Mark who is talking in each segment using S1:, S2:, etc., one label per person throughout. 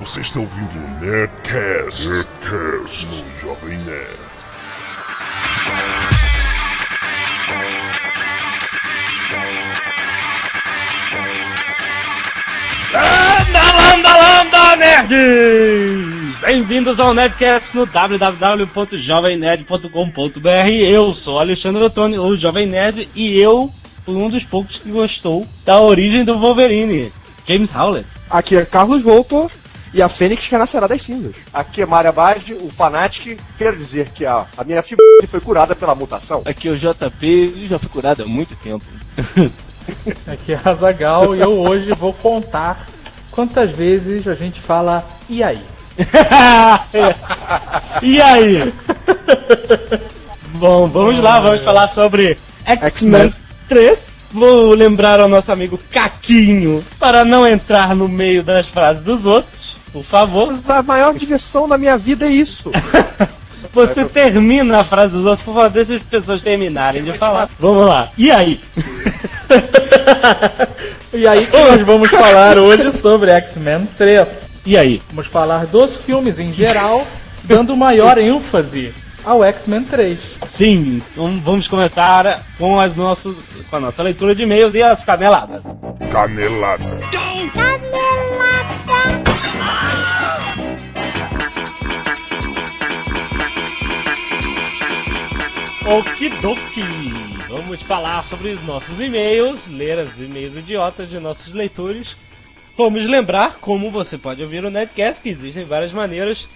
S1: Você está ouvindo o Nerdcast, Nerdcast no Jovem Nerd.
S2: Landa, landa, nerds! Bem-vindos ao Nerdcast no www.jovemnerd.com.br Eu sou Alexandre Ottoni, o Jovem Nerd, e eu fui um dos poucos que gostou da origem do Wolverine, James Howlett.
S3: Aqui é Carlos Voltor e a Fênix renascerá das cinzas.
S4: Aqui é Mária Bard, o Fanatic. Quero dizer que a, a minha figura foi curada pela mutação.
S5: Aqui é o JP e já fui curado há muito tempo.
S6: Aqui é Azagal e eu hoje vou contar quantas vezes a gente fala e aí.
S2: e aí? Bom, vamos lá, vamos falar sobre X-Men 3. Vou lembrar ao nosso amigo Caquinho para não entrar no meio das frases dos outros, por favor.
S3: Mas a maior diversão da minha vida é isso.
S2: Você termina a frase dos outros, por favor, deixa as pessoas terminarem de falar. Vamos lá. E aí?
S6: E aí que nós vamos falar hoje sobre X-Men 3.
S2: E aí?
S6: Vamos falar dos filmes em geral, dando maior ênfase ao X-Men 3.
S2: Sim, então vamos começar com, as nossos, com a nossa leitura de e-mails e as caneladas.
S1: Canelada.
S2: Okidoki! Vamos falar sobre os nossos e-mails, ler os e-mails idiotas de nossos leitores. Vamos lembrar como você pode ouvir o Netcast, que existem várias maneiras.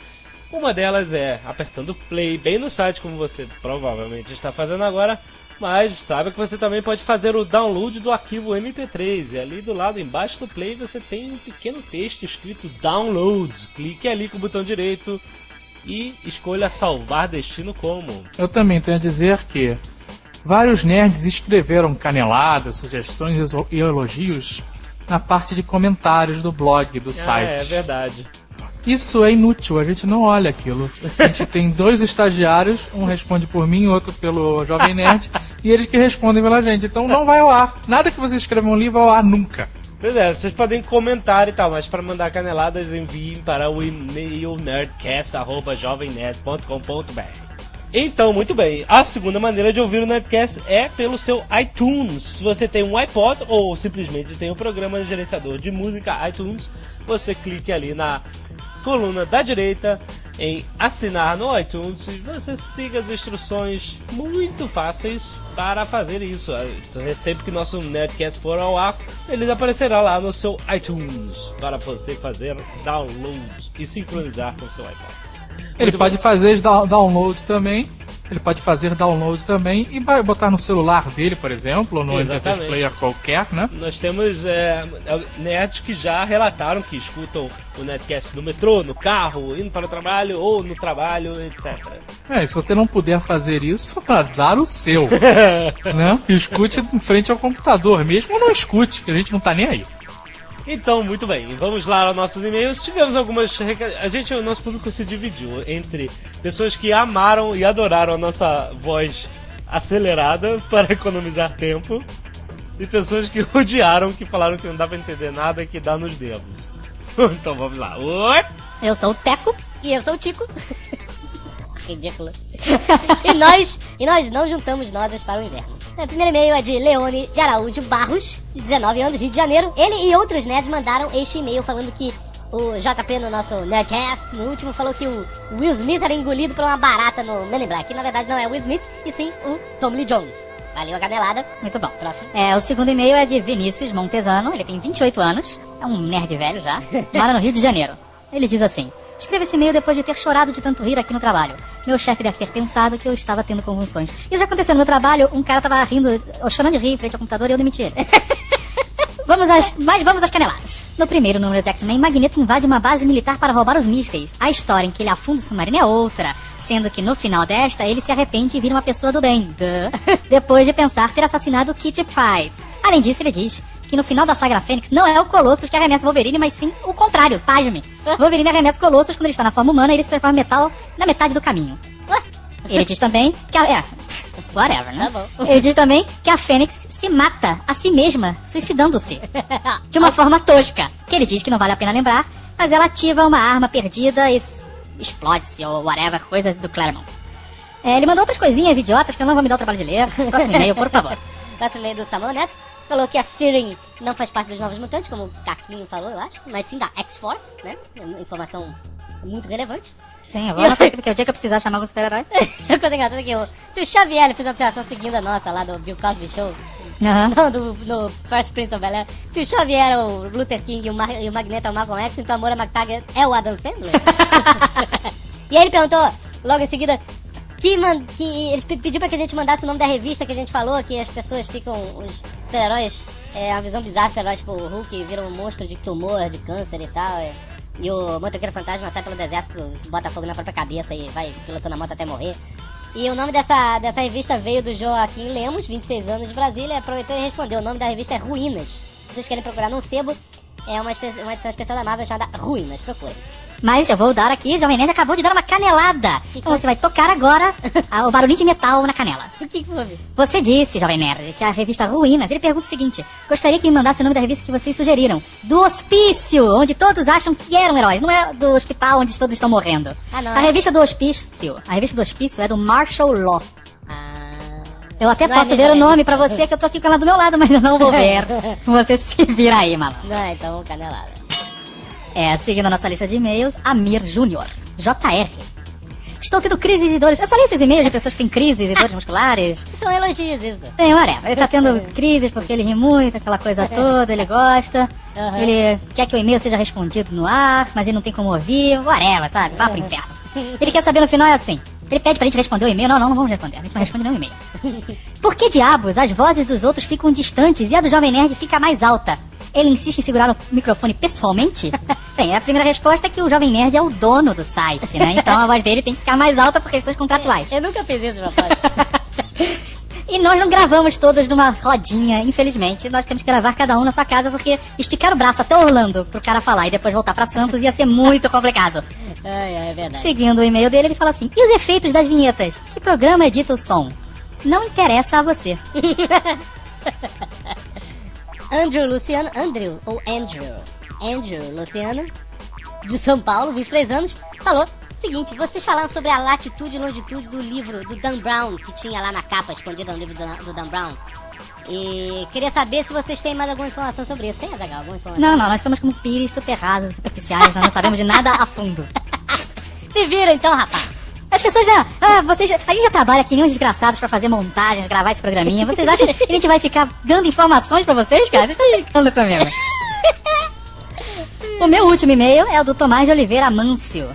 S2: Uma delas é apertando play bem no site, como você provavelmente está fazendo agora. Mas sabe que você também pode fazer o download do arquivo MP3. E ali do lado embaixo do play você tem um pequeno texto escrito download. Clique ali com o botão direito e escolha salvar destino como.
S6: Eu também tenho a dizer que vários nerds escreveram caneladas, sugestões e elogios na parte de comentários do blog do
S2: Ah,
S6: site.
S2: é verdade.
S6: Isso é inútil, a gente não olha aquilo. A gente tem dois estagiários, um responde por mim, outro pelo Jovem Nerd, e eles que respondem pela gente. Então não vai ao ar. Nada que você escreva um livro vai ao ar nunca.
S2: Pois é, vocês podem comentar e tal, mas para mandar caneladas enviem para o e-mail nerdcast.jovemnerd.com.br. Então, muito bem. A segunda maneira de ouvir o Nerdcast é pelo seu iTunes. Se você tem um iPod ou simplesmente tem o programa de gerenciador de música iTunes, você clique ali na coluna da direita em assinar no iTunes e você siga as instruções muito fáceis para fazer isso. Sempre que nosso Nerdcast for ao ar, ele aparecerá lá no seu iTunes para você fazer downloads e sincronizar com o seu iPod.
S6: Ele
S2: Muito
S6: pode
S2: bom.
S6: fazer da- download também. Ele pode fazer download também e vai botar no celular dele, por exemplo, ou no MP3
S2: Exatamente.
S6: player qualquer, né?
S2: Nós temos é, nerds que já relataram que escutam o Nerdcast no metrô, no carro, indo para o trabalho ou no trabalho, etc.
S6: É, e se você não puder fazer isso, azar o seu, né? Escute em frente ao computador, mesmo não escute, que a gente não tá nem aí.
S2: Então, muito bem, vamos lá aos nossos e-mails. Tivemos algumas. A gente, o nosso público se dividiu entre pessoas que amaram e adoraram a nossa voz acelerada para economizar tempo e pessoas que odiaram, que falaram que não dá pra entender nada e que dá nos dedos. então vamos lá. Oi!
S7: Eu sou o Teco e eu sou o Tico. Ridículo. e nós, e nós não juntamos nozes para o inverno. O primeiro e-mail é de Leone de Araújo Barros, de 19 anos, Rio de Janeiro. Ele e outros nerds mandaram este e-mail falando que o JP no nosso Nerdcast, no último, falou que o Will Smith era engolido por uma barata no Men in Black. Que na verdade não é o Will Smith, e sim o Tom Lee Jones. Valeu a canelada. Muito bom. Próximo.
S8: É, o segundo e-mail é de Vinícius Montesano, ele tem 28 anos, é um nerd velho já, mora no Rio de Janeiro. Ele diz assim: Escreva esse e-mail depois de ter chorado de tanto rir aqui no trabalho. Meu chefe deve ter pensado que eu estava tendo convulsões. Isso já aconteceu no meu trabalho, um cara tava rindo, chorando de rir em frente ao computador e eu demiti ele. Vamos às, mas vamos às caneladas. No primeiro número do X-Men, Magneto invade uma base militar para roubar os mísseis. A história em que ele afunda o submarino é outra, sendo que no final desta ele se arrepende e vira uma pessoa do bem. Duh. Depois de pensar ter assassinado Kitty Pryde. Além disso, ele diz que no final da saga Fênix não é o Colossus que arremessa o Wolverine, mas sim o contrário, pasme. Wolverine arremessa o Colossus quando ele está na forma humana e ele se transforma em metal na metade do caminho. Ele diz também que a, é, whatever, né?
S7: Tá.
S8: Ele diz também que a Fênix se mata a si mesma, suicidando-se. De uma forma tosca. Que ele diz que não vale a pena lembrar mas ela ativa uma arma perdida e explode-se ou whatever, coisas do Claremont. É, ele mandou outras coisinhas idiotas que eu não vou me dar o trabalho de ler. Próximo e-mail, por favor.
S7: Lá meio do Samuel Neto. Falou que a Siren não faz parte dos Novos Mutantes, como o Caquinho falou, eu acho. Mas sim da X-Force, né? Uma Informação muito relevante.
S8: Sim, eu vou porque o dia que eu precisar chamar algum super-herói.
S7: A coisa engraçada é que o, se o Xavier fez uma observação seguindo a nossa lá do Bill Cosby Show,
S8: Aham.
S7: não, do, no First Prince of Bel-Air, se o Xavier é o Luther King e o, Mar, e o Magneto é o Malcolm X, então a Moira McTaggart é o Adam Sandler? e aí ele perguntou, logo em seguida, que, man, que ele pe- pediu pra que a gente mandasse o nome da revista que a gente falou, que as pessoas ficam, os super-heróis, é uma visão bizarra, super-heróis tipo o Hulk viram um monstro de tumor, de câncer e tal, é, e o motoqueiro fantasma sai pelo deserto, bota fogo na própria cabeça e vai pilotando a moto até morrer. E o nome dessa, dessa revista veio do Joaquim Lemos, 26 anos de Brasília, aproveitou e respondeu. O nome da revista é Ruínas. Se vocês querem procurar no sebo, é uma, uma edição especial da Marvel chamada Ruínas. Procure.
S8: Mas eu vou dar aqui, o Jovem Nerd acabou de dar uma canelada. Então você vai tocar agora o barulhinho de metal na canela.
S7: O que que foi?
S8: Você disse, Jovem Nerd, que a revista Ruínas. Ele pergunta o seguinte: gostaria que me mandasse o nome da revista que vocês sugeriram. Do hospício, onde todos acham que eram heróis. Não é do hospital onde todos estão morrendo.
S7: Ah, não,
S8: A
S7: é.
S8: revista do hospício. A revista do hospício é do Marshall Law.
S7: Ah,
S8: Eu até
S7: Não é
S8: posso
S7: mesmo,
S8: ver o
S7: né?
S8: nome pra você, que eu tô aqui com ela do meu lado, mas eu não vou ver. Você se vira aí, malandro.
S7: não, então canelada.
S8: É, seguindo a nossa lista de e-mails, Amir Júnior, JR. Estou tendo crises e dores. Eu só li esses e-mails de pessoas que têm crises e dores musculares.
S7: São elogios isso.
S8: Bem, whatever. Ele tá tendo crises porque ele ri muito, aquela coisa toda, ele gosta.
S7: Aham.
S8: Ele quer que o e-mail seja respondido no ar, mas ele não tem como ouvir, whatever, sabe? Vá pro inferno. Ele quer saber no final é assim. Ele pede pra gente responder o e-mail. Não, não, não vamos responder. A gente não responde nenhum e-mail. Por que diabos as vozes dos outros ficam distantes e a do Jovem Nerd fica mais alta? Ele insiste em segurar o microfone pessoalmente? Bem, a primeira resposta é que o Jovem Nerd é o dono do site, né? Então a voz dele tem que ficar mais alta por questões contratuais.
S7: Eu nunca fiz isso, rapaz.
S8: E nós não gravamos todos numa rodinha, infelizmente. Nós temos que gravar cada um na sua casa, porque esticar o braço até Orlando pro cara falar e depois voltar pra Santos ia ser muito complicado.
S7: ai, ai, é verdade.
S8: Seguindo o e-mail dele, ele fala assim: E os efeitos das vinhetas? Que programa edita o som? Não interessa a você.
S7: Andrew Luciano, Andrew ou Andrew, Andrew Luciano, de São Paulo, 23 anos, falou seguinte: vocês falaram sobre a latitude e longitude do livro do Dan Brown, que tinha lá na capa, escondida no livro do, do Dan Brown. E queria saber se vocês têm mais alguma informação sobre isso. Tem, Azaghal, alguma informação?
S8: Não, não, nós somos como pires super rasas, superficiais, nós não sabemos de nada a fundo.
S7: Se vira então, rapaz.
S8: As pessoas, né? Ah, vocês. A gente já trabalha que nem uns desgraçados pra fazer montagens, gravar esse programinha. Vocês acham que a gente vai ficar dando informações pra vocês, cara? Vocês estão brincando comigo. O meu último e-mail é o do Tomás de Oliveira Mâncio.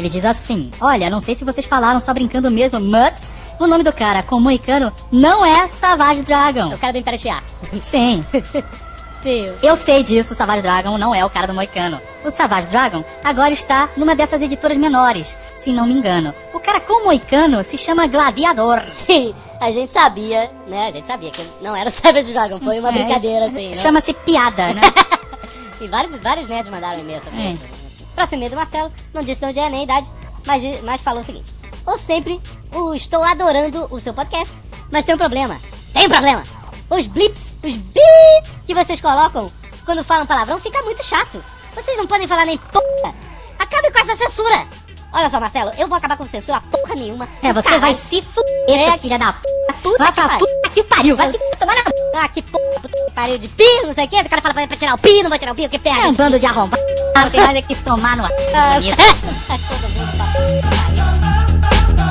S8: Ele diz assim: Olha, não sei se vocês falaram só brincando mesmo, mas o nome do cara com moicano não é Savage
S7: É
S8: Dragon.
S7: o cara do Império.
S8: Sim,
S7: Sim.
S8: eu sei disso, o Savage Dragon não é o cara do moicano. O Savage Dragon agora está numa dessas editoras menores, se não me engano. O cara com moicano se chama Gladiador.
S7: Sim, a gente sabia, né? A gente sabia que não era o Savage Dragon, foi uma
S8: É,
S7: brincadeira, assim, né?
S8: Chama-se piada, né?
S7: E vários, vários nerds mandaram e-mail sobre
S8: É.
S7: isso. Próximo e-mail do Marcelo, não disse de onde é nem a idade, mas, mas falou o seguinte: Ou sempre, o estou adorando o seu podcast, mas tem um problema. Tem um problema! Os blips, os bips que vocês colocam quando falam palavrão fica muito chato. Vocês não podem falar nem porra. Acabe com essa censura! Olha só, Marcelo, eu vou acabar com censura porra nenhuma.
S8: É, você
S7: Caralho.
S8: vai se fuder,
S7: É.
S8: filha da p.
S7: Puta
S8: Vai
S7: que
S8: pra
S7: pariu.
S8: puta que pariu, vai se tomar na p.
S7: Ah, que porra, puta que pariu de pi, não sei o que. O cara fala pra pra tirar o pi, não vou tirar o pi, porque
S8: É um bando de arrombado, tem mais é que se tomar no
S7: Ah,
S8: bonito.
S7: Todo mundo pra puta que pariu.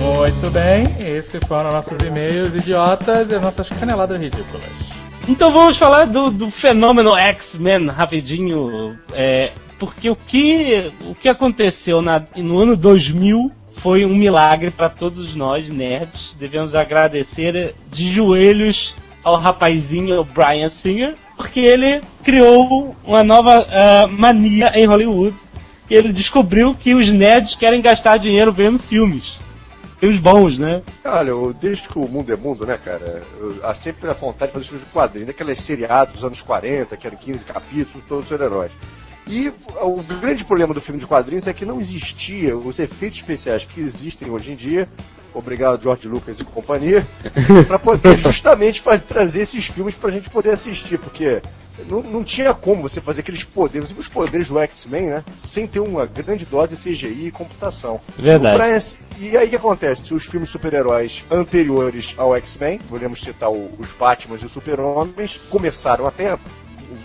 S6: Muito bem, esses foram nossos e-mails idiotas e as nossas caneladas ridículas.
S2: Então vamos falar do, do fenômeno X-Men rapidinho. É, porque o que, o que aconteceu na- no ano 2000 foi um milagre para todos nós, nerds. Devemos agradecer de joelhos ao rapazinho, ao Brian Singer, porque ele criou uma nova ah, mania em Hollywood. Ele descobriu que os nerds querem gastar dinheiro vendo filmes. Filmes bons, né?
S4: Olha, eu- desde que o mundo é mundo, né, cara? Eu, há sempre a vontade de fazer filmes de quadrinhos, daqueles seriados dos anos 40, que eram 15 capítulos, todos os heróis. E o grande problema do filme de quadrinhos é que não existia os efeitos especiais que existem hoje em dia obrigado George Lucas e companhia, pra poder justamente fazer, trazer esses filmes pra gente poder assistir, porque não, não tinha como você fazer aqueles poderes, os poderes do X-Men, né? Sem ter uma grande dose de CGI e computação.
S2: Verdade.
S4: E aí o que acontece? Os filmes super-heróis anteriores ao X-Men, podemos citar o- os Batman e os Super-Homens, começaram até,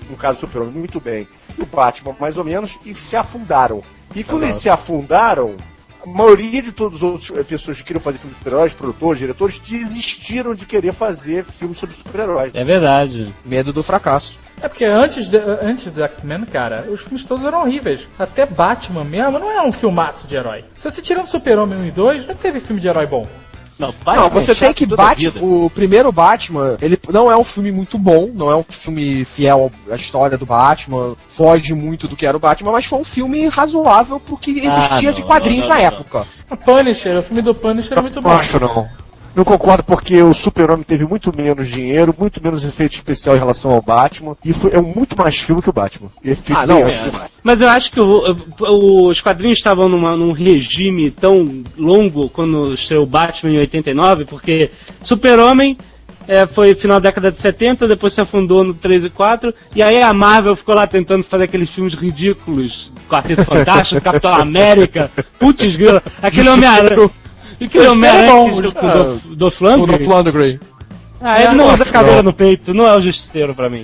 S4: no caso do Super-Homem, muito bem, e o Batman mais ou menos, e se afundaram. E quando eles se afundaram, a maioria de todas as outras eh, pessoas que queriam fazer filmes de super-heróis, produtores, diretores, desistiram de querer fazer filmes sobre super-heróis.
S2: É verdade.
S3: Medo do fracasso.
S6: É porque antes, de- antes do X-Men, cara, os filmes todos eram horríveis. Até Batman mesmo não é um filmaço de herói. Se você tirar o Super-Homem 1 e 2, não teve filme de herói bom.
S5: Não,
S3: Não,
S5: Batman
S3: você
S5: é
S3: tem que Batman, o primeiro Batman, ele não é um filme muito bom, não é um filme fiel à história do Batman, foge muito do que era o Batman, mas foi um filme razoável pro que existia
S5: não,
S3: de quadrinhos
S5: não, não,
S3: na
S5: não.
S3: época.
S6: O Punisher, o filme do Punisher é muito bom.
S4: Não acho não. Não concordo porque o Super-Homem teve muito menos dinheiro, muito menos efeito especial em relação ao Batman, e foi, é um muito mais filme que o Batman. Efeito
S3: Ah, não, é.
S2: Mas eu acho que o- o- os quadrinhos estavam numa- num regime tão longo quando estreou o Batman em 89, porque Super-Homem é, foi final da década de 70, depois se afundou no 3 e 4, e aí a Marvel ficou lá tentando fazer aqueles filmes ridículos, Quarteto Fantástico, Capitão América, putz grila, aquele Homem-Aranha. E Homem-Aranha que-
S6: o-
S2: do, do
S3: O
S2: Flandre.
S3: do Flandre.
S2: Ah, ele não usa cadeira no peito, não é o justiceiro pra mim.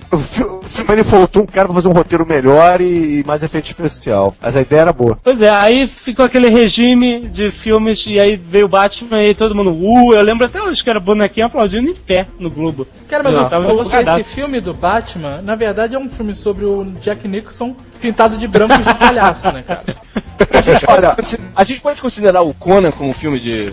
S4: Ele faltou um cara pra fazer um roteiro melhor e, e mais efeito especial. Mas a ideia era boa.
S2: Pois é, aí ficou aquele regime de filmes e aí veio o Batman e aí todo mundo, uh, eu lembro até hoje que era bonequinho aplaudindo em pé no Globo.
S6: Cara, mas
S2: Não, tava
S6: esse filme do Batman, na verdade, é um filme sobre o Jack Nicholson pintado de branco e de palhaço, né, cara?
S5: A gente, olha, a gente pode considerar o Conan como um filme de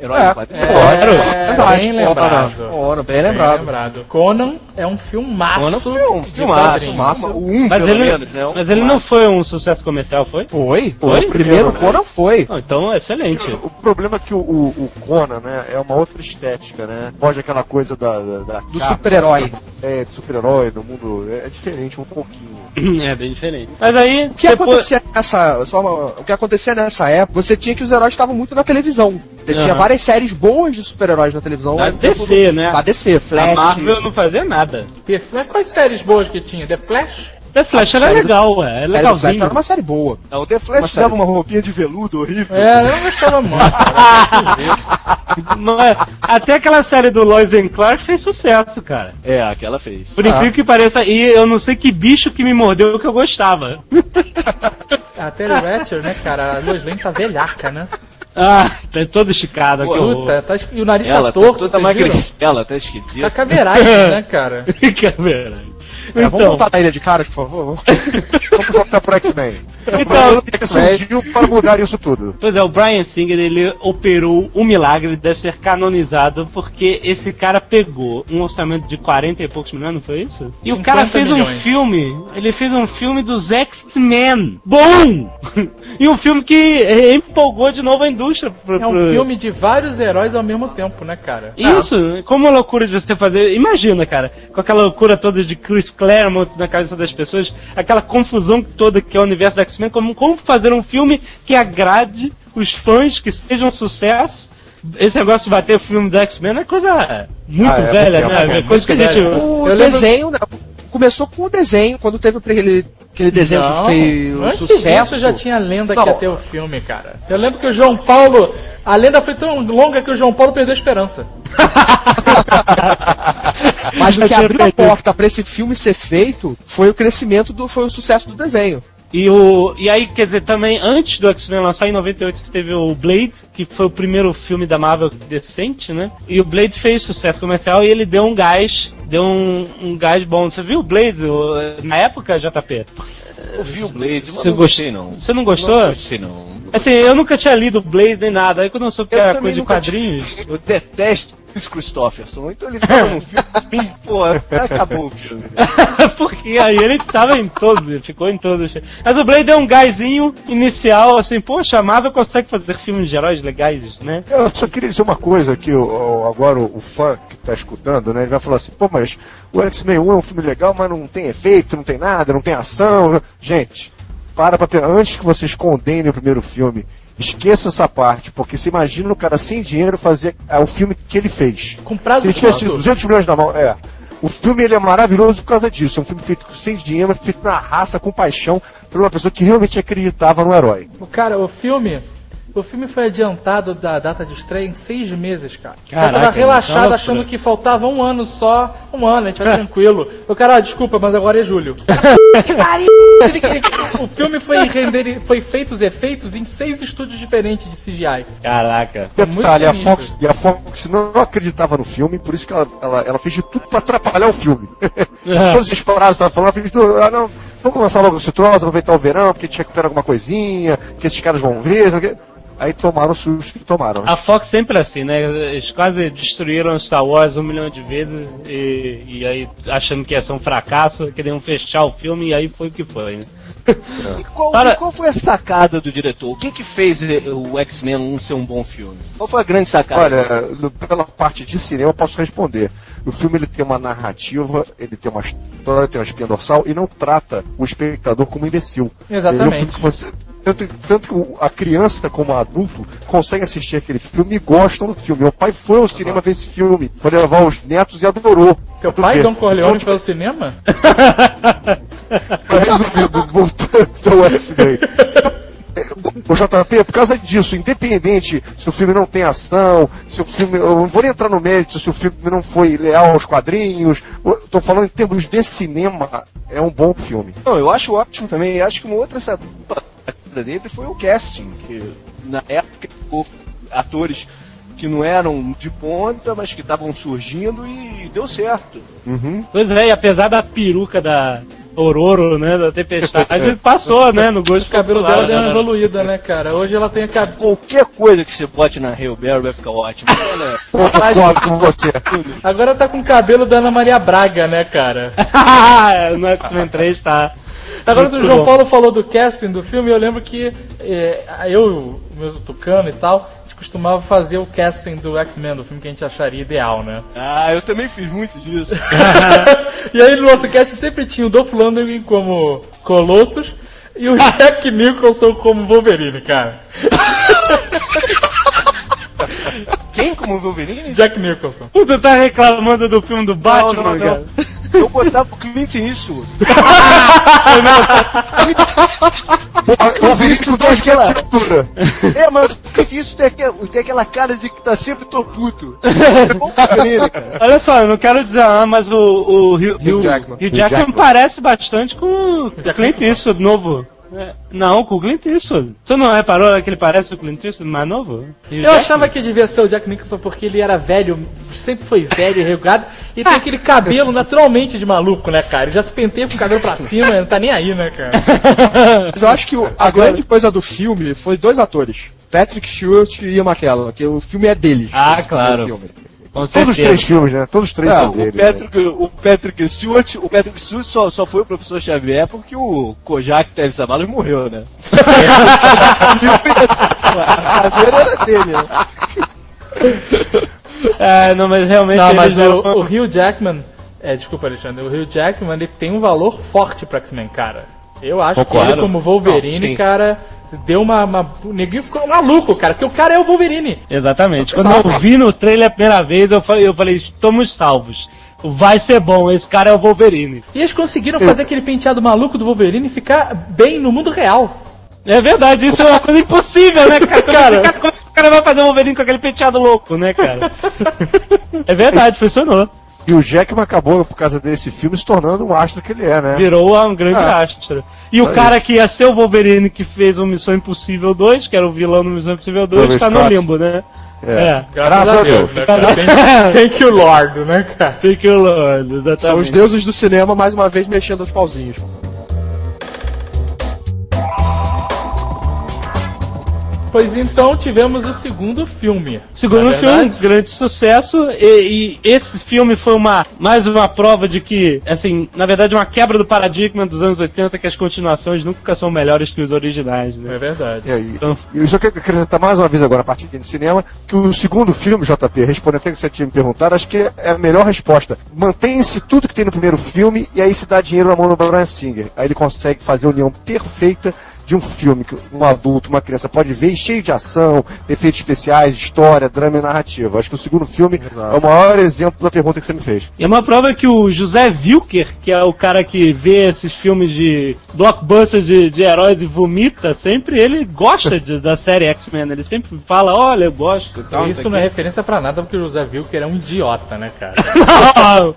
S5: herói
S3: É.
S5: do quadrinho?
S6: É,
S3: Verdade,
S6: bem lembrado.
S3: Conan, bem
S6: Bem
S3: lembrado.
S6: Conan é um filmaço
S5: Conan foi um
S6: de
S5: filmaço.
S3: Massa.
S5: O um,
S2: Mas
S5: pelo
S2: ele,
S5: menos, né? Um
S2: mas ele não foi um sucesso comercial, foi?
S3: Foi?
S2: Foi?
S3: O primeiro Conan foi.
S2: Não, então, excelente.
S4: O problema é que o, o, o Conan, né, é uma outra estética, né? Pode aquela coisa da, da, da
S3: Do super-herói.
S4: É, do super-herói, do mundo. É, é diferente um pouquinho.
S2: É bem diferente. Mas aí,
S3: O que
S2: depois...
S3: acontecia nessa. Só uma- o que acontecia nessa época, você tinha que os heróis estavam muito na televisão. Você tinha várias séries boas de super-heróis na televisão.
S2: Da DC, né?
S3: Da DC,
S2: A
S3: Flash.
S2: Marvel não fazia nada.
S6: Esse- Mas quais séries boas que tinha? The Flash?
S2: The Flash era
S3: série do-
S2: legal, é
S3: Série do Flash
S2: legalzinho.
S3: era uma série boa.
S5: Não, o The
S4: Flash
S3: Uma série.
S4: dava uma roupinha de veludo horrível.
S6: É, eu não gostava muito,
S2: é- Até aquela série do Lois and Clark fez sucesso, cara.
S5: É, aquela fez.
S2: Por
S3: Ah.
S2: incrível que pareça, e eu não sei que bicho que me mordeu que eu gostava.
S6: A Terry Ratcher, né, cara? A Lois Lane tá velhaca, né?
S2: Ah, tá todo esticado, que horror.
S6: Puta, tá, es- e o nariz
S5: Ela
S6: tá
S5: tá
S6: torto, viram?
S5: magricela, tá
S6: Tá
S5: esquisita.
S6: caveiragem, né, cara?
S2: Que verdade.
S3: É, vamos
S2: Então,
S3: voltar na Ilha de Caras, por favor?
S4: Vamos voltar pro X-Men.
S2: Então,
S4: surgiu para mudar isso tudo.
S2: Pois é, o Brian Singer ele operou um milagre, ele deve ser canonizado, porque esse cara pegou um orçamento de 40 e poucos milhões, não foi isso? E o
S6: 50
S2: cara fez um
S6: milhões.
S2: filme, ele fez um filme dos X-Men. Bom! e um filme que eh, empolgou de novo a indústria. pro-
S6: É um
S2: pro-
S6: filme de vários heróis ao mesmo tempo, né, cara?
S2: Isso, como a loucura de você fazer. Imagina, cara, com aquela loucura toda de Chris Claremont na cabeça das pessoas, aquela confusão toda que é o universo da X-Men, como, como fazer um filme que agrade os fãs, que seja um sucesso. Esse negócio de bater o filme do X-Men é coisa muito
S4: Ah, é,
S2: velha,
S4: porque
S2: né?
S6: é
S2: É coisa que a
S6: muito
S2: gente.
S6: velha.
S3: O
S6: Eu lembro-
S3: desenho, né? Começou com o desenho, quando teve aquele, aquele desenho
S6: Não,
S3: que fez sucesso.
S6: disso já tinha lenda
S3: Não.
S6: que ia ter o filme, cara. Eu lembro que o João Paulo. A lenda foi tão longa que o João Paulo perdeu a esperança.
S3: Mas o que abriu a porta pra esse filme ser feito foi o crescimento do. foi o sucesso do desenho.
S2: E, o, e aí, quer dizer, também, antes do X-Men lançar, em 98, teve o Blade, que foi o primeiro filme da Marvel decente, né? E o Blade fez sucesso comercial e ele deu um gás, deu um, um gás bom. Você viu o Blade na época, JP?
S5: Eu vi o Blade, mas
S2: Você
S5: não gostei não.
S2: Você não gostou?
S5: Não gostei não.
S2: Assim, eu nunca tinha lido Blade nem nada. Aí quando eu soube que
S5: Eu
S2: era coisa de quadrinhos.
S5: Eu detesto Chris Christopherson, então ele tava num filme, pô, acabou o filme.
S2: Porque aí ele tava em todos, ele ficou em todos. Mas o Blade deu um gásinho inicial, assim, poxa, a Marvel consegue fazer filmes de heróis legais, né?
S4: Eu só queria dizer uma coisa que o- agora o, o fã que tá escutando, né, ele vai falar assim, pô, mas o X-Men 1 é um filme legal, mas não tem efeito, não tem nada, não tem ação. Gente, para pra antes que vocês condenem o primeiro filme Esqueça essa parte, porque você imagina o cara sem dinheiro fazer é, o filme que ele fez.
S6: Com prazo
S4: Se ele tivesse
S6: quanto?
S4: 200 milhões na mão, é. O filme ele é maravilhoso por causa disso. É um filme feito sem dinheiro, mas feito na raça, com paixão, por uma pessoa que realmente acreditava no herói.
S6: O Cara, o filme. O filme foi adiantado da data de estreia em seis meses, cara.
S2: Caraca,
S6: eu tava
S2: é
S6: relaxado
S2: loucura.
S6: achando que faltava um ano só. Um ano, a gente vai tranquilo. O cara, ah, desculpa, mas agora é julho. que pariu! o filme foi, render, foi feito os efeitos em seis estúdios diferentes de CGI.
S2: Caraca.
S4: Detalhe, a. Fox, e a Fox não acreditava no filme, por isso que ela, ela, ela fez de tudo pra atrapalhar o filme. Todos os parásitos estavam falando, ela fez de tudo. Ah, não, vamos lançar logo esse troço, aproveitar o verão, porque tinha que recuperar alguma coisinha, que esses caras vão ver. sabe o? Aí tomaram o susto que tomaram. né?
S2: A Fox sempre é assim, né? Eles quase destruíram Star Wars um milhão de vezes e, e aí achando que ia ser um fracasso, queriam fechar o filme e aí foi o que foi, né?
S5: E qual,
S2: Para-
S5: e qual foi a sacada do diretor? O que que fez eh, o X-Men 1 ser um bom filme? Qual foi a grande sacada?
S4: Olha, no- pela parte de cinema eu posso responder. O filme ele tem uma narrativa, ele tem uma história, tem uma espinha dorsal e não trata o espectador como imbecil.
S6: Exatamente.
S4: Ele é um filme que você- tanto, tanto a criança como o adulto conseguem assistir aquele filme e gostam do filme. Meu pai foi ao cinema ver esse filme, foi levar os netos e adorou.
S6: Teu pai,
S4: ver.
S6: Dom Corleone, foi ao cinema?
S4: Voltando ao X-Men. O JP, por causa disso, independente se o filme não tem ação, se o filme. Eu não vou nem entrar no mérito se o filme não foi leal aos quadrinhos. eu Tô falando em termos de cinema, é um bom filme.
S5: Não, eu acho ótimo também. Eu acho que uma outra sacada dele foi o casting, que na época atores que não eram de ponta, mas que estavam surgindo e deu certo.
S2: Pois é, e apesar da peruca da Ororo, né, da Tempestade, passou, né, no gosto
S6: O cabelo
S2: popular,
S6: dela deu uma
S2: né?
S6: evoluída, né, cara? Hoje ela tem a cabelo.
S5: Qualquer coisa que você bote na Hail Berry vai ficar ótimo. Olha,
S4: Concordo com você.
S6: Agora tá com o cabelo da Ana Maria Braga, né, cara?
S2: no X-Men 3 tá.
S6: Agora o
S2: Muito
S6: João
S2: bom.
S6: Paulo falou do casting do filme, eu lembro que eh, eu, o meu Tucano e tal, a gente costumava fazer o casting do X-Men, do filme que a gente acharia ideal, né?
S5: ah, eu também fiz muito disso.
S6: e aí no nosso casting sempre tinha o Dolph Lundgren como Colossus e o Jack Nicholson como Wolverine, cara.
S5: Quem como Wolverine?
S6: Jack Nicholson.
S2: Tu tá reclamando do filme do Batman,
S5: não, não.
S2: cara?
S5: Eu botava o Clint Eastwood.
S4: Eu vi isso com dois
S5: aquela-
S4: metros de altura.
S5: É, mas o Clint Eastwood tem aquela, tem aquela cara de que tá sempre tô puto. É bom Wolverine, cara.
S2: Olha só, eu não quero dizer ah, mas o, o Hugh,
S3: Hugh
S2: Hugh-
S3: Jackman.
S2: Hugh Jackman
S4: Jackman.
S2: parece bastante com o Clint Eastwood novo. É, não, com o Clint Eastwood. Você não reparou que ele parece o Clint Eastwood mais novo?
S6: Eu achava que devia ser o Jack Nicholson porque ele era velho, sempre foi velho e regulado, e tem aquele cabelo naturalmente de maluco, né, cara? Ele já se penteia com o cabelo pra cima, não tá nem aí, né, cara?
S3: Mas eu acho que a grande coisa do filme foi dois atores. Patrick Stewart e Ian McKellen, que o filme é deles.
S2: Ah, claro.
S3: filme.
S2: Com
S4: Todos os três filmes, né? Todos os três
S3: É,
S4: são
S3: o
S4: dele.
S5: O Patrick, o Patrick Stewart, o Patrick Stewart só, só foi o professor Xavier porque o Kojak Teles Savalas morreu, né? a cadeira era dele, né?
S2: É, não, mas realmente
S6: Não, mas o, o Hugh Jackman, é, desculpa, Alexandre, o Hugh Jackman ele tem um valor forte pra X-Men, cara. Eu acho que ele, como Wolverine,
S3: Não,
S6: cara, deu uma, uma. O neguinho ficou maluco, cara, porque o cara é o Wolverine.
S2: Exatamente. Quando eu vi no trailer a primeira vez, eu falei, eu falei, estamos salvos. Vai ser bom, esse cara é o Wolverine.
S6: E eles conseguiram fazer aquele penteado maluco do Wolverine ficar bem no mundo real.
S2: É verdade, isso é uma coisa impossível, né, cara?
S6: Cara.
S2: cara como é que o cara vai fazer um Wolverine com aquele penteado louco, né, cara? É verdade, funcionou.
S4: E o Jackman acabou, por causa desse filme, se tornando um astro que ele é, né?
S2: Virou um grande
S3: Ah.
S2: astro. E o
S4: Aí.
S2: cara que ia ser o Wolverine que fez o Missão Impossível 2, que era o vilão no Missão Impossível 2,
S4: Robert
S2: tá no
S4: Scott.
S2: limbo, né? É.
S4: Graças a Deus.
S6: né, cara? Thank, you, Lord, né, cara?
S2: Thank you, Lord,
S3: São os
S2: exatamente.
S3: deuses do cinema mais uma vez mexendo os pauzinhos.
S6: Pois então tivemos o segundo filme.
S2: Segundo
S6: é
S2: filme, grande sucesso, e, e esse filme foi uma mais uma prova de que, assim, na verdade, uma quebra do paradigma dos anos 80, que as continuações nunca são melhores que os originais, né?
S6: É verdade.
S4: E aí?
S2: Então-
S4: E eu só quero acrescentar mais uma vez agora, a partir de cinema, que o segundo filme, JP, respondendo até que você tinha me perguntado, acho que é a melhor resposta. Mantém-se tudo que tem no primeiro filme e aí se dá dinheiro na mão do Brian Singer. Aí ele consegue fazer a união perfeita de um filme que um adulto, uma criança pode ver, e cheio de ação, efeitos especiais, história, drama e narrativa. Acho que o segundo filme é o maior exemplo da pergunta que você me fez.
S2: E é uma prova que o José Wilker, que é o cara que vê esses filmes de blockbusters de, de heróis e vomita, sempre ele gosta de- da série X-Men. Ele sempre fala, olha, eu gosto. e tal,
S6: Isso não é referência pra nada, porque o José Wilker é um idiota, né, cara?
S2: não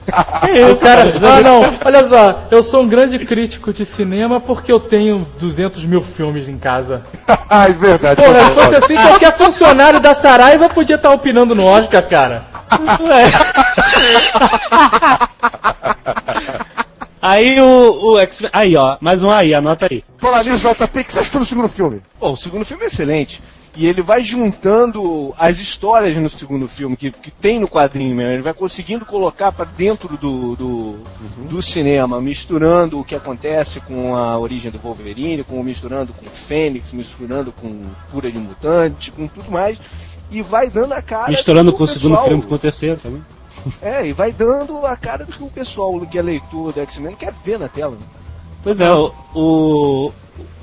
S2: isso,
S6: cara? ah não, olha só, eu sou um grande crítico de cinema porque eu tenho 200 mil filmes em casa.
S4: ah, é verdade.
S6: Porra, se fosse assim, qualquer funcionário da Saraiva podia estar opinando no Oscar, cara.
S2: Aí o, o X-Men. Aí, ó, mais um aí, anota aí.
S4: Falar nisso, JP, o que você achou do segundo filme?
S5: Bom, o segundo filme é excelente. E ele vai juntando as histórias no segundo filme, que, que tem no quadrinho mesmo. Ele vai conseguindo colocar para dentro do, do, do cinema, misturando o que acontece com a origem do Wolverine, com, misturando com o Fênix, misturando com Cura de Mutante, com tudo mais. E vai dando a cara.
S2: Misturando
S5: do
S2: com o segundo
S5: pessoal-
S2: filme com o terceiro também.
S5: É, e vai dando a cara do que o pessoal que é leitor do X-Men quer ver na tela. né?
S2: Pois é, o,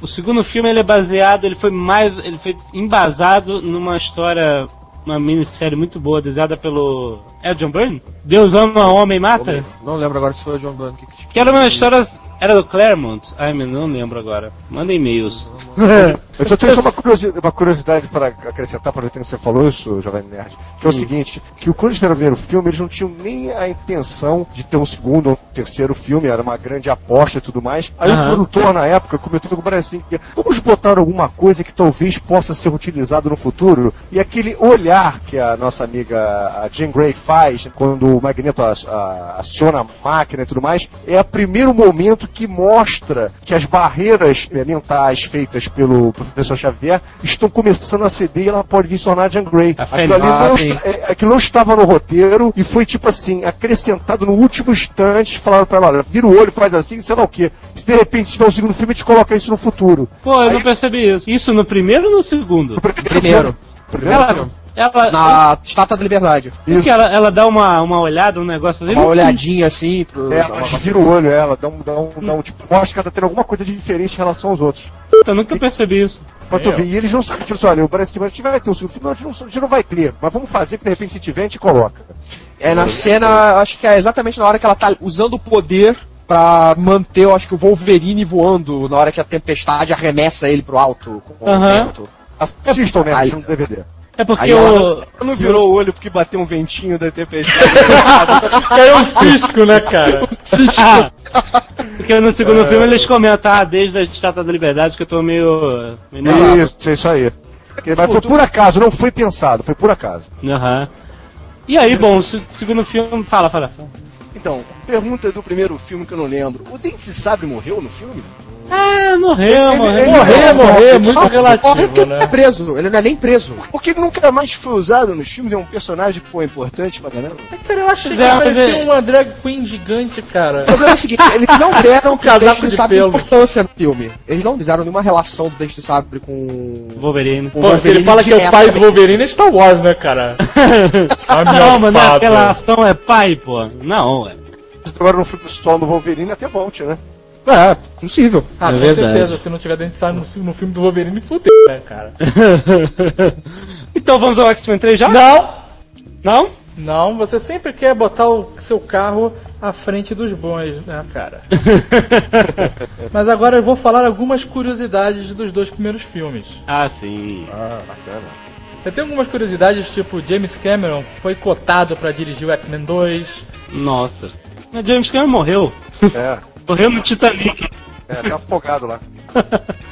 S2: o, segundo filme ele é baseado, ele foi mais. ele foi embasado numa história, uma minissérie muito boa, desenhada pelo. É o John Byrne? Deus ama, homem mata?
S3: Não lembro agora se foi o John Byrne que que-
S2: Que era uma história. Era do Claremont? Ai, mas não lembro agora. Manda e-mails.
S4: Eu só tenho só uma curiosidade, uma curiosidade para acrescentar, aproveitando que você falou isso, Jovem Nerd, que é o seguinte, que quando eles fizeram o primeiro filme, eles não tinham nem a intenção de ter um segundo ou um terceiro filme, era uma grande aposta e tudo mais. Aí o produtor, na época, comentou com o assim, que vamos botar alguma coisa que talvez possa ser utilizado no futuro, e aquele olhar que a nossa amiga a Jean Grey faz quando o Magneto aciona a máquina e tudo mais, é o primeiro momento que mostra que as barreiras mentais feitas pelo professor Xavier estão começando a ceder e ela pode vir se tornar a Jean Grey. Aquilo, ali.
S3: Ah,
S4: não, é, aquilo não estava no roteiro e foi tipo assim, acrescentado no último instante, falaram pra ela, olha, vira o olho, faz assim, sei lá o quê. Se de repente tiver um segundo filme, a gente coloca isso no futuro.
S2: Pô, eu
S4: Aí-
S2: não percebi isso. Isso no primeiro ou no segundo?
S3: Primeiro.
S4: Primeiro
S2: Ela.
S4: filme.
S2: Ela.
S3: Na Estátua da Liberdade.
S2: Porque ela, ela dá uma, uma olhada, um negócio ali.
S3: Uma olhadinha assim pro.
S4: É, ela vira o olho, ela dá um, dá um, dá um tipo, mostra que ela tá tendo alguma coisa diferente em relação aos outros.
S2: Eu nunca percebi isso.
S4: Pra tu ver. E eles não sabem, tipo assim, olha, o Brasil a gente vai ter um segundo filme, a gente, não, a gente não vai ter, mas vamos fazer que de repente se tiver, a gente coloca.
S3: É na cena, acho que é exatamente na hora que ela tá usando o poder pra manter, eu acho que o Wolverine voando na hora que a tempestade arremessa ele pro alto com
S2: Aham.
S3: o vento.
S4: Assistam, né?
S3: Aí-
S4: no DVD.
S2: É porque
S3: Aí ela-
S2: o.
S5: Não virou o olho porque bateu um ventinho da tempestade.
S6: Caiu um cisco, né, cara?
S2: porque no segundo filme eles comentam, ah, desde a Estátua da Liberdade que eu tô meio. meio.
S4: Isso, é isso aí. Mas foi por acaso, não foi pensado, foi por acaso.
S2: Aham. E aí, bom, o se- segundo filme. Fala, fala. fala.
S5: então, pergunta do primeiro filme que eu não lembro. O Dente Sabre morreu no filme?
S2: Ah, morreu,
S4: Ele-
S2: morreu.
S4: ele-
S6: Morrer, morrer, é muito
S3: Só morre porque
S6: relativo,
S3: ele não é
S6: né?
S3: preso, ele não é nem preso.
S5: Porque ele nunca mais foi usado nos filmes, é um personagem que foi importante pra caramba.
S6: Cara, eu achei que
S2: É,
S6: parecia
S2: mas é-
S6: uma drag queen gigante, cara.
S3: O problema é o seguinte, eles não deram pro
S6: casaco
S3: Dente de
S6: de
S3: Sabre
S6: pelo.
S3: importância no filme. Eles não fizeram nenhuma relação do Dente de Sabre com
S2: Wolverine.
S3: com
S6: Pô, se ele
S3: Wolverine
S6: fala que é o pai do. Wolverine, é Star Wars, né, cara? A
S2: Não, mas não é
S6: fada.
S2: aquela ação é pai, pô. Não, é.
S4: Agora no filme solo do Wolverine até volte, né?
S3: É, possível.
S6: Ah,
S2: É
S6: com
S2: verdade.
S6: certeza, se não tiver dente de sabre no, no filme do Wolverine, fudeu, né, cara?
S2: então vamos ao X-Men 3 já?
S6: Não!
S2: Não?
S6: Não, você sempre quer botar o seu carro à frente dos bons, né, cara? Mas agora eu vou falar algumas curiosidades dos dois primeiros filmes.
S2: ah, sim.
S4: Ah, bacana.
S6: Eu tenho algumas curiosidades, tipo, James Cameron foi cotado pra dirigir o X-Men 2.
S2: Nossa. Mas James Cameron morreu.
S4: É,
S2: Morreu no Titanic.
S4: é, tá afogado lá.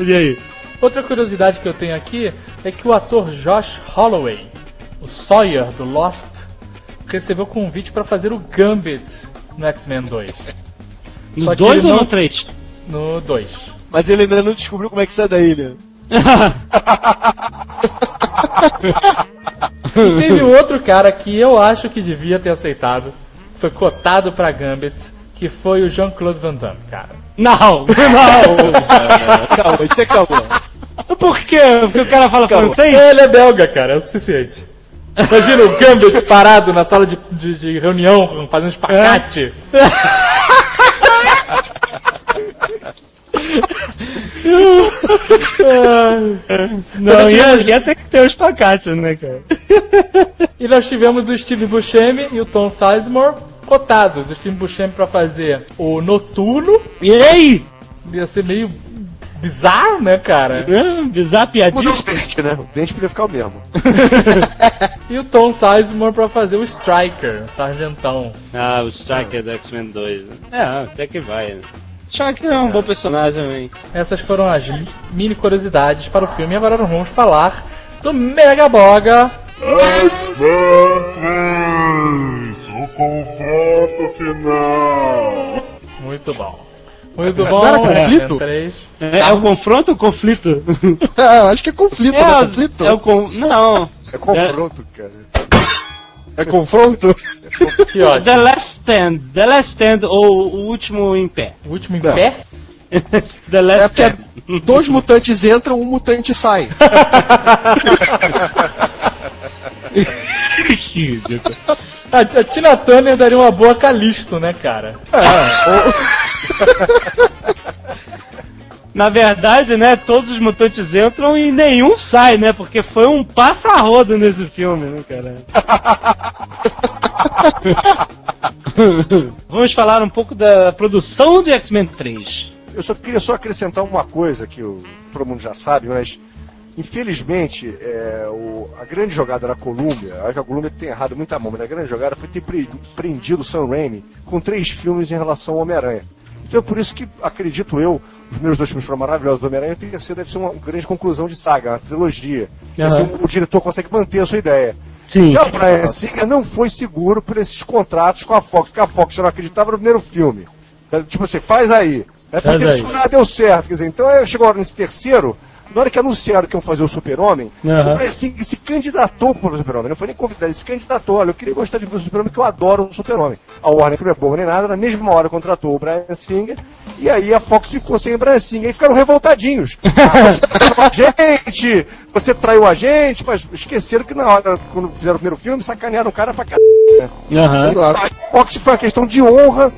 S2: E aí?
S6: Outra curiosidade que eu tenho aqui é que o ator Josh Holloway, o Sawyer do Lost, recebeu convite pra fazer o Gambit no X-Men 2.
S2: No
S6: Só que
S2: 2
S6: ele
S2: ou
S6: não-
S2: no 3?
S6: No 2.
S5: Mas ele ainda não descobriu como é que sai da ilha.
S6: E teve outro cara que eu acho que devia ter aceitado, foi cotado pra Gambit, que foi o Jean-Claude Van Damme, cara.
S2: Não, não.
S5: Calma, isso é calma.
S2: Por quê? Porque o cara fala
S5: Calma.
S2: francês?
S6: Ele é belga, cara, é o suficiente. Imagina o Gambit parado na sala de, de, de reunião, fazendo espacate.
S2: Não, ia, ia ter que ter os pacates, né, cara?
S6: E nós tivemos o Steve Buscemi e o Tom Sizemore cotados. O Steve Buscemi pra fazer o Noturno.
S2: E aí?
S6: Ia ser meio bizarro, né, cara?
S2: Hã? Bizarro piadinha.
S4: Mudou o dente, né? O dente podia ficar o mesmo.
S6: E o Tom Sizemore pra fazer o Striker, o Sargentão.
S2: Ah, o Striker do X-Men 2. Né? É, até que vai, né? Striker é um bom personagem também.
S6: Essas foram as mi- mini curiosidades para o filme. E agora nós vamos falar do Mega Boga.
S1: O confronto final.
S6: Muito bom. Muito bom.
S3: Não era conflito?
S6: É, três.
S2: É, é o confronto ou conflito?
S3: Ah, acho que é conflito,
S2: é,
S3: não é
S2: o-
S3: conflito?
S2: é o con... Não.
S4: É confronto, cara.
S3: É confronto?
S6: Que ótimo.
S2: The Last Stand. The Last Stand ou o último em pé.
S6: O último em
S3: Não.
S6: pé.
S2: The Last
S3: É porque
S2: Stand.
S3: dois mutantes entram, um mutante sai.
S6: A, a Tina Turner daria uma boa Calisto, né, cara?
S2: Na verdade, né, todos os mutantes entram e nenhum sai, né? Porque foi um passa-rodo nesse filme, né, cara? Vamos falar um pouco da produção de X-Men 3.
S4: Eu só queria só acrescentar uma coisa que o, todo mundo já sabe, mas infelizmente é, o- a grande jogada da Columbia, acho que a Columbia tem errado muita mão, mas a grande jogada foi ter pre- prendido o Sam Raimi com três filmes em relação ao Homem-Aranha. Então é por isso que, acredito eu, os primeiros dois filmes foram maravilhosos do Homem-Aranha, o terceiro deve ser uma grande conclusão de saga, uma trilogia. Assim, o, o diretor consegue manter a sua ideia.
S2: Sim.
S4: Já o Brian Singer não foi seguro por esses contratos com a Fox, porque a Fox não acreditava no primeiro filme. Tipo assim, faz aí. É porque isso nada deu certo. Quer dizer, então é, chegou a hora nesse terceiro, na hora que anunciaram que iam fazer o Super-Homem, Brian Singer se candidatou para o Super-Homem. Não foi nem convidado, ele se candidatou. Olha, eu queria gostar de ver o Super-Homem, que eu adoro o Super-Homem. A Warner não é boa nem nada, na mesma hora contratou o Brian Singer, e aí a Fox ficou sem o Brian Singer, e ficaram revoltadinhos. Ah, você traiu a gente, você traiu a gente, mas esqueceram que na hora, quando fizeram o primeiro filme, sacanearam o cara pra caralho.
S2: Aham.
S3: Claro.
S4: A Fox foi uma questão de honra.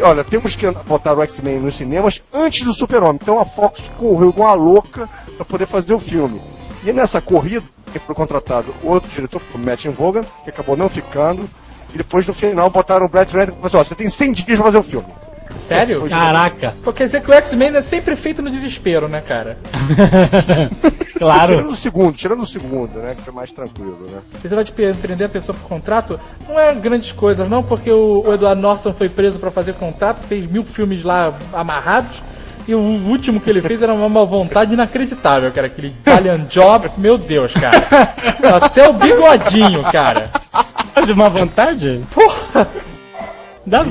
S4: Olha, temos que botar o X-Men nos cinemas antes do Super-Homem. Então a Fox correu igual uma louca para poder fazer o filme. E nessa corrida, foi contratado, outro diretor, o Matt Vaughan, que acabou não ficando. E depois no final botaram o Brett Ratner e falaram assim, ó, você tem 100 dias pra fazer o filme.
S6: Sério?
S2: Caraca.
S6: Pô, quer dizer que o X-Men é sempre feito no desespero, né, cara?
S4: Tirando
S2: claro.
S4: o segundo, tirando o segundo, né? Que foi mais tranquilo, né?
S6: Você vai te prender a pessoa por contrato, não é grandes coisas, não, porque o, o Edward Norton foi preso pra fazer contrato, fez mil filmes lá amarrados, e o último que ele fez era uma má vontade inacreditável, cara. Aquele Italian Job, meu Deus, cara. Até o bigodinho, cara.
S2: De uma vontade?
S6: Porra!
S2: Dá,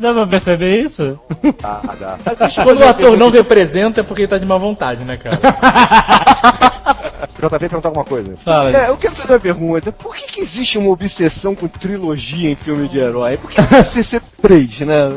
S2: dá pra perceber isso?
S4: Ah, dá.
S6: Quando o ator não representa é porque ele tá de má vontade, né, cara?
S4: JP perguntar alguma coisa.
S2: Fala.
S5: É, eu quero fazer uma pergunta. Por que, que existe uma obsessão com trilogia em filme de herói? Por que precisa ser três, né?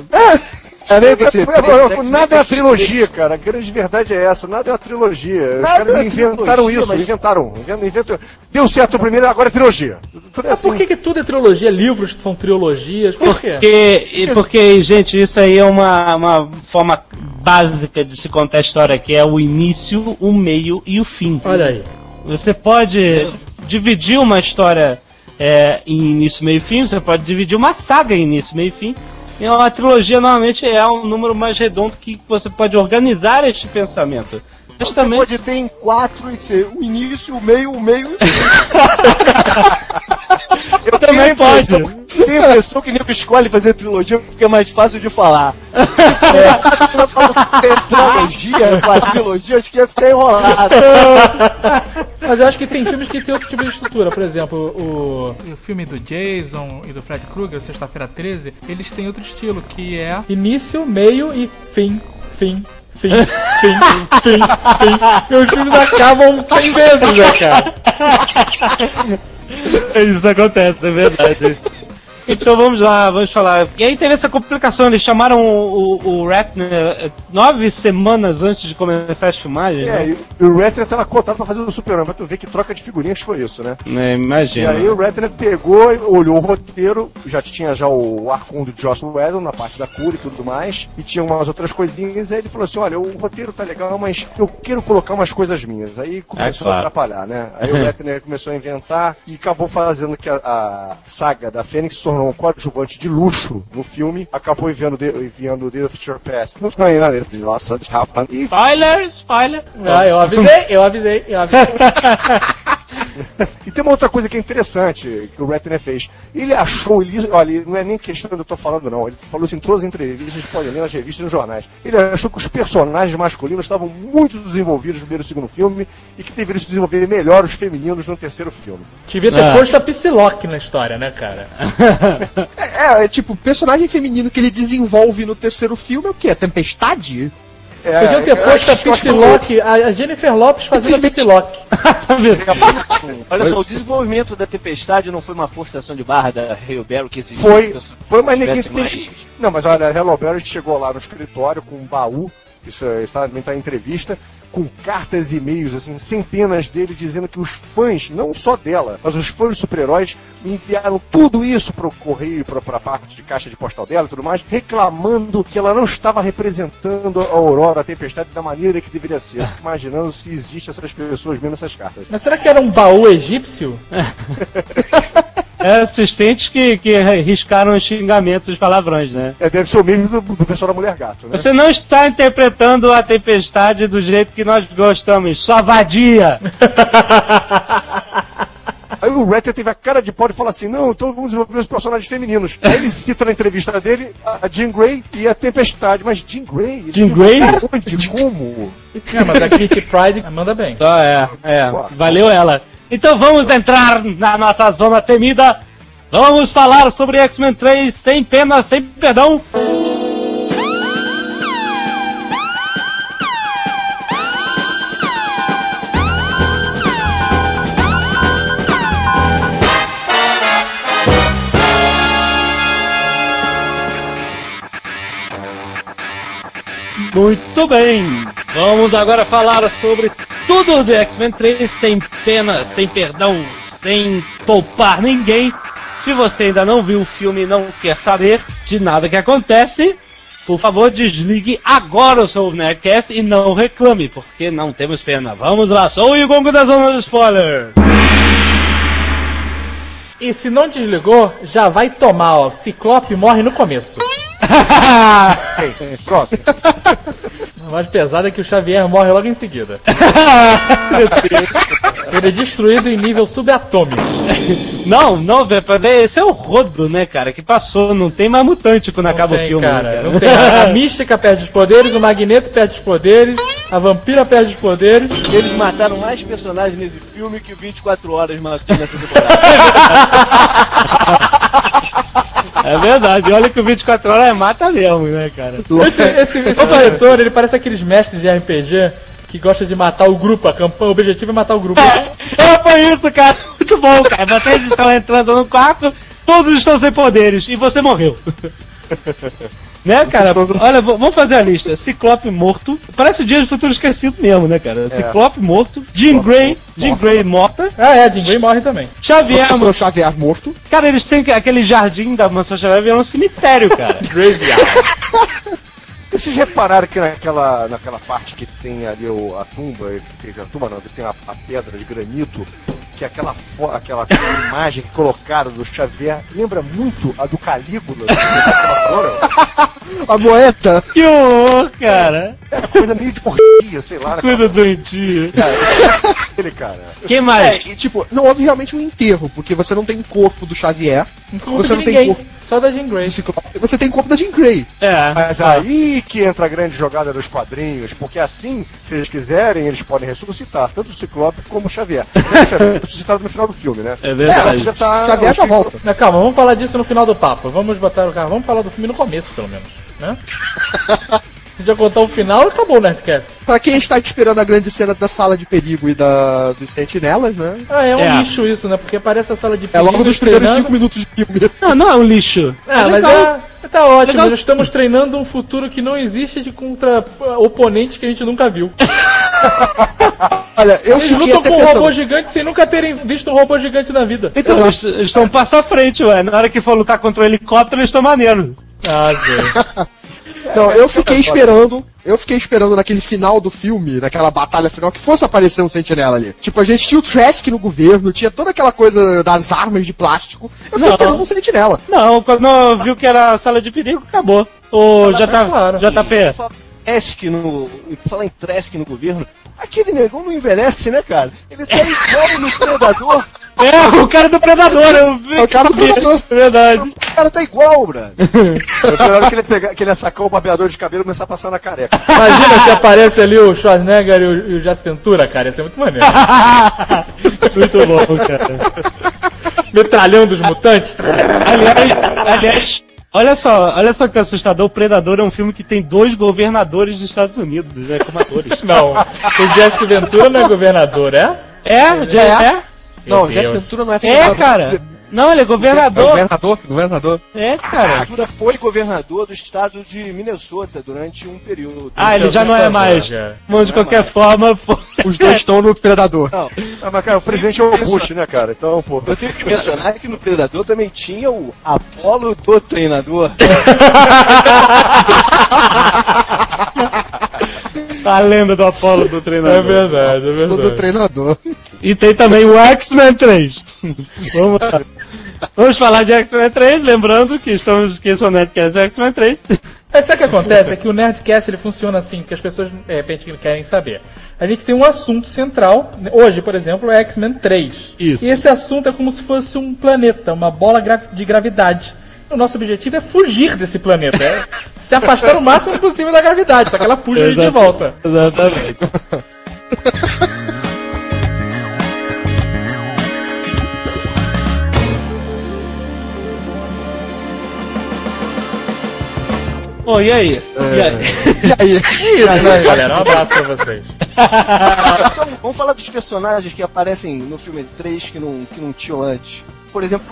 S5: É,
S4: é,
S5: três,
S4: nada é uma trilogia, cara. A grande verdade é essa. Nada é uma trilogia. Os
S5: Nada
S4: caras
S5: é
S4: inventaram
S5: trilogia,
S4: isso,
S5: mas-
S4: inventaram. Inven- inventam- Deu certo o primeiro, agora é trilogia. Tudo é
S6: Mas por
S4: assim.
S6: que, que tudo é trilogia? Livros são trilogias? Por quê?
S2: Porque, porque, gente, isso aí é uma, uma forma básica de se contar a história, que é o início, o meio e o fim.
S6: Olha aí.
S2: Você pode dividir uma história é, em início, meio e fim, você pode dividir uma saga em início, meio e fim. E uma trilogia normalmente é um número mais redondo que você pode organizar este pensamento.
S5: Você
S2: Justamente.
S5: pode ter em quatro e ser o início, o meio, o meio e o fim.
S2: Eu também pode.
S5: Tem a pessoa que nego escolhe fazer trilogia porque é mais fácil de falar. É, se eu falo tetralogia, quadrilogia, acho que ia ficar enrolado.
S6: Mas eu acho que tem filmes que tem outro tipo de estrutura. Por exemplo, o, o filme do Jason e do Fred Krueger, Sexta-feira 13, eles têm outro estilo, que é início, meio e fim, fim, fim, fim, fim, fim. Os filmes acabam 100 vezes, né, cara?
S2: Isso acontece, é verdade. Então vamos lá, vamos falar. E aí teve essa complicação, eles chamaram o, o, o Ratner eh, nove semanas antes de começar as filmagens.
S4: É,
S2: né?
S4: e o Ratner tava cotado pra fazer o Super-Homem, pra tu ver que troca de figurinhas foi isso, né?
S2: É,
S4: E
S2: imagina.
S4: aí o Ratner pegou, olhou o roteiro, já tinha já o Arcon do Joss Whedon na parte da cura e tudo mais, e tinha umas outras coisinhas, aí ele falou assim, olha, o roteiro tá legal, mas eu quero colocar umas coisas minhas. Aí começou
S2: É, claro.
S4: a atrapalhar, né? Aí o Ratner começou a inventar e acabou fazendo que a, a saga da Fênix se tornou um coadjuvante de luxo no filme, acabou enviando, de, enviando of Future Past. Nossa, rapaz. E
S2: Spoiler, spoiler.
S6: Ah, eu avisei, eu avisei, eu avisei.
S4: E tem uma outra coisa que é interessante que o Ratner fez. Ele achou, ele, olha, não é nem questão do que eu tô falando, não. Ele falou isso em todas as entrevistas, podem ler nas revistas e nos jornais. Ele achou que os personagens masculinos estavam muito desenvolvidos no primeiro e segundo filme e que deveriam se desenvolver melhor os femininos no terceiro filme.
S6: Devia ter
S2: Ah.
S6: posto a Psylocke na história, né, cara?
S3: É, é, tipo, o personagem feminino que ele desenvolve no terceiro filme é o quê? A Tempestade?
S4: É,
S6: Podiam ter
S4: é,
S6: posto a Psylocke, a Jennifer Lopes fazendo a Psylocke.
S5: Olha só, o desenvolvimento da tempestade não foi uma forçação de barra da Rio Barrow que exigiu
S4: Foi, foi, mas ninguém tem
S5: mais-
S4: que... Não, mas olha, a Hello Berry chegou lá no escritório com um baú, isso é- isso também tá em entrevista, com cartas e e-mails, assim, centenas dele, dizendo que os fãs, não só dela, mas os fãs super-heróis, enviaram tudo isso pro correio, pra, pra parte de caixa de postal dela e tudo mais, reclamando que ela não estava representando a Aurora, a Tempestade, da maneira que deveria ser. Eu fico imaginando se existe essas pessoas vendo essas cartas.
S6: Mas será que era um baú egípcio?
S2: É assistentes que, que riscaram os xingamentos dos palavrões, né?
S4: É, deve ser o mesmo do, do pessoal da Mulher Gato, né?
S2: Você não está interpretando a tempestade do jeito que nós gostamos, sua vadia!
S4: Aí o Ratner teve a cara de pau e fala assim: não, então vamos desenvolver os personagens femininos. Aí ele cita na entrevista dele a Jean Grey e a Tempestade. Mas Jean Grey?
S2: Jean Grey?
S4: Onde? Como?
S6: É, mas a Kitty Pride manda bem.
S2: Só é, é, valeu ela. Então vamos entrar na nossa zona temida. Vamos falar sobre X-Men 3 sem pena, sem perdão. Muito bem, vamos agora falar sobre tudo de X-Men 3 sem pena, sem perdão, sem poupar ninguém. Se você ainda não viu o filme e não quer saber de nada que acontece, por favor desligue agora o seu Nerdcast e não reclame, porque não temos pena. Vamos lá, sou o Yugongo da Zona do Spoiler.
S6: E se não desligou, já vai tomar, ó. Ciclope morre no começo.
S4: Ei, Pronto.
S6: A mais pesada é que o Xavier morre logo em seguida. Ele é destruído em nível subatômico.
S2: Não, não, velho, esse é o rodo, né, cara, que passou, não tem mais mutante quando acaba
S6: Não tem,
S2: o filme,
S6: cara.
S2: né,
S6: Não tem. A, Mística perde os poderes, o Magneto perde os poderes, a Vampira perde os poderes.
S5: Eles mataram mais personagens nesse filme que o 24 Horas matou nessa temporada.
S2: É verdade, olha que o 24 horas é mata mesmo, né, cara?
S6: Esse, esse, esse diretor, ele parece aqueles mestres de RPG que gosta de matar o grupo, a campanha, o objetivo é matar o grupo.
S2: É, foi isso, cara. Muito bom, cara. Vocês estão entrando no quarto, todos estão sem poderes e você morreu. Né, cara? Olha, vamos fazer a lista. Ciclope morto. Parece o Dia do Futuro Esquecido mesmo, né, cara? Ciclope morto. Jean Grey. Jean Grey morta.
S6: Ah, é, Jim Grey morre também.
S2: Xavier.
S3: Professor Xavier morto.
S2: Cara, eles têm que- aquele jardim da mansão Xavier virou um cemitério, cara.
S4: Vocês repararam que naquela, naquela parte que tem ali o, a tumba, que tem a tumba não, que tem a, a pedra de granito, que é aquela, fo- aquela, aquela imagem que colocaram do Xavier lembra muito a do Calígula. daquela flora.
S3: A moeda.
S2: que horror, cara.
S4: É uma coisa meio de orgia, sei lá.
S2: Coisa doentia.
S4: Ele, cara.
S2: Quem
S3: É,
S2: mais?
S3: e tipo, não houve realmente um enterro, porque você não tem corpo do Xavier,
S6: Não
S3: Você não tem
S6: ninguém,
S3: corpo.
S6: Só da Jean Grey.
S3: Ciclope, você tem corpo da Jean Grey.
S2: É.
S4: Mas aí que entra a grande jogada dos quadrinhos, porque assim, se eles quiserem, eles podem ressuscitar tanto o Ciclope como o Xavier. O Xavier é ressuscitado no final do filme, né?
S2: É verdade.
S4: já tá-
S3: Xavier já volta.
S6: Mas calma, vamos falar disso no final do papo. Vamos botar o carro, vamos falar do filme no começo, pelo menos. Né? A gente vai contar o final e acabou o Nerdcast.
S3: Pra quem está esperando a grande cena da sala de perigo e da, dos sentinelas, né?
S6: Ah, é um
S2: É.
S6: lixo isso, né? Porque parece a sala de
S3: É logo
S6: perigo
S3: nos primeiros
S6: treinando.
S3: cinco minutos de filme.
S2: Não, não é um lixo.
S6: É, mas
S2: legal.
S6: é, tá ótimo.
S2: Legal.
S6: Nós estamos treinando um futuro que não existe de contra oponentes que a gente nunca viu.
S3: Olha, eu
S6: Eles lutam
S3: até
S6: com um
S3: pensando.
S6: robô gigante sem nunca terem visto um robô gigante na vida.
S2: Então, eles eles estão passo à frente, ué. Na hora que for lutar contra o helicóptero, eles estão maneiros.
S6: Ah, gente.
S3: Não, eu fiquei esperando. Eu fiquei esperando naquele final do filme, naquela batalha final, que fosse aparecer um sentinela ali. Tipo, a gente tinha o Trask no governo, tinha toda aquela coisa das armas de plástico. Eu fiquei
S2: Não.
S3: esperando um sentinela.
S2: Não, quando viu que era sala de perigo, acabou. Ô, já tá,
S6: claro.
S2: JP.
S5: Fala Trask no. Fala em Trask no governo. Aquele negão não envelhece, né, cara? Ele tá igual no Predador.
S2: É, o cara do Predador, eu vi.
S3: É o cara do Predador.
S2: É verdade.
S5: O cara tá igual, brother.
S4: Eu na hora que ele, pegar, que ele ia sacar o barbeador de cabelo e começar a passar na careca.
S6: Imagina se aparece ali o Schwarzenegger e o, e o Jess Ventura, cara. Ia ser muito maneiro.
S2: Muito bom, cara.
S6: Metralhando os mutantes.
S2: Aliás, aliás, olha só, olha só que assustador. O Predador é um filme que tem dois governadores dos Estados Unidos, né, como atores.
S6: Não, o Jesse Ventura não é governador, é?
S2: É, já é?
S3: Não, Jesse. Ventura não é
S2: É,
S3: senador.
S2: cara. Não, ele é
S3: É
S2: governador.
S3: governador, governador.
S2: É, cara.
S5: Ventura foi governador do estado de Minnesota durante um período.
S2: Ah, ele já não é mais. Mas de qualquer forma, pô.
S3: Os dois estão no Predador.
S5: Não,
S4: Ah, mas cara, o presidente é o Bush, né, cara? Então, pô.
S5: eu tenho que mencionar que no Predador também tinha o Apolo do treinador.
S2: A lenda do Apolo do
S6: É
S2: treinador.
S6: verdade, é
S3: Do
S6: verdade.
S3: treinador.
S2: E tem também o X-Men 3. Vamos lá. Vamos falar de X-Men 3, lembrando que estamos que é o Nerdcast do X-Men 3.
S6: Mas sabe o que acontece? É que o Nerdcast ele funciona assim, que as pessoas de repente querem saber. A gente tem um assunto central, hoje, por exemplo, é X-Men 3.
S2: Isso.
S6: E esse assunto é como se fosse um planeta, uma bola de gravidade. O nosso objetivo é fugir desse planeta, é se afastar o máximo possível da gravidade, só que ela puxa a gente de volta.
S2: Exatamente. Bom, e aí? E aí?
S3: E aí?
S6: Mas aí, galera, um abraço pra vocês.
S5: Então, vamos falar dos personagens que aparecem no filme 3 que não, que não tinham antes. Por exemplo,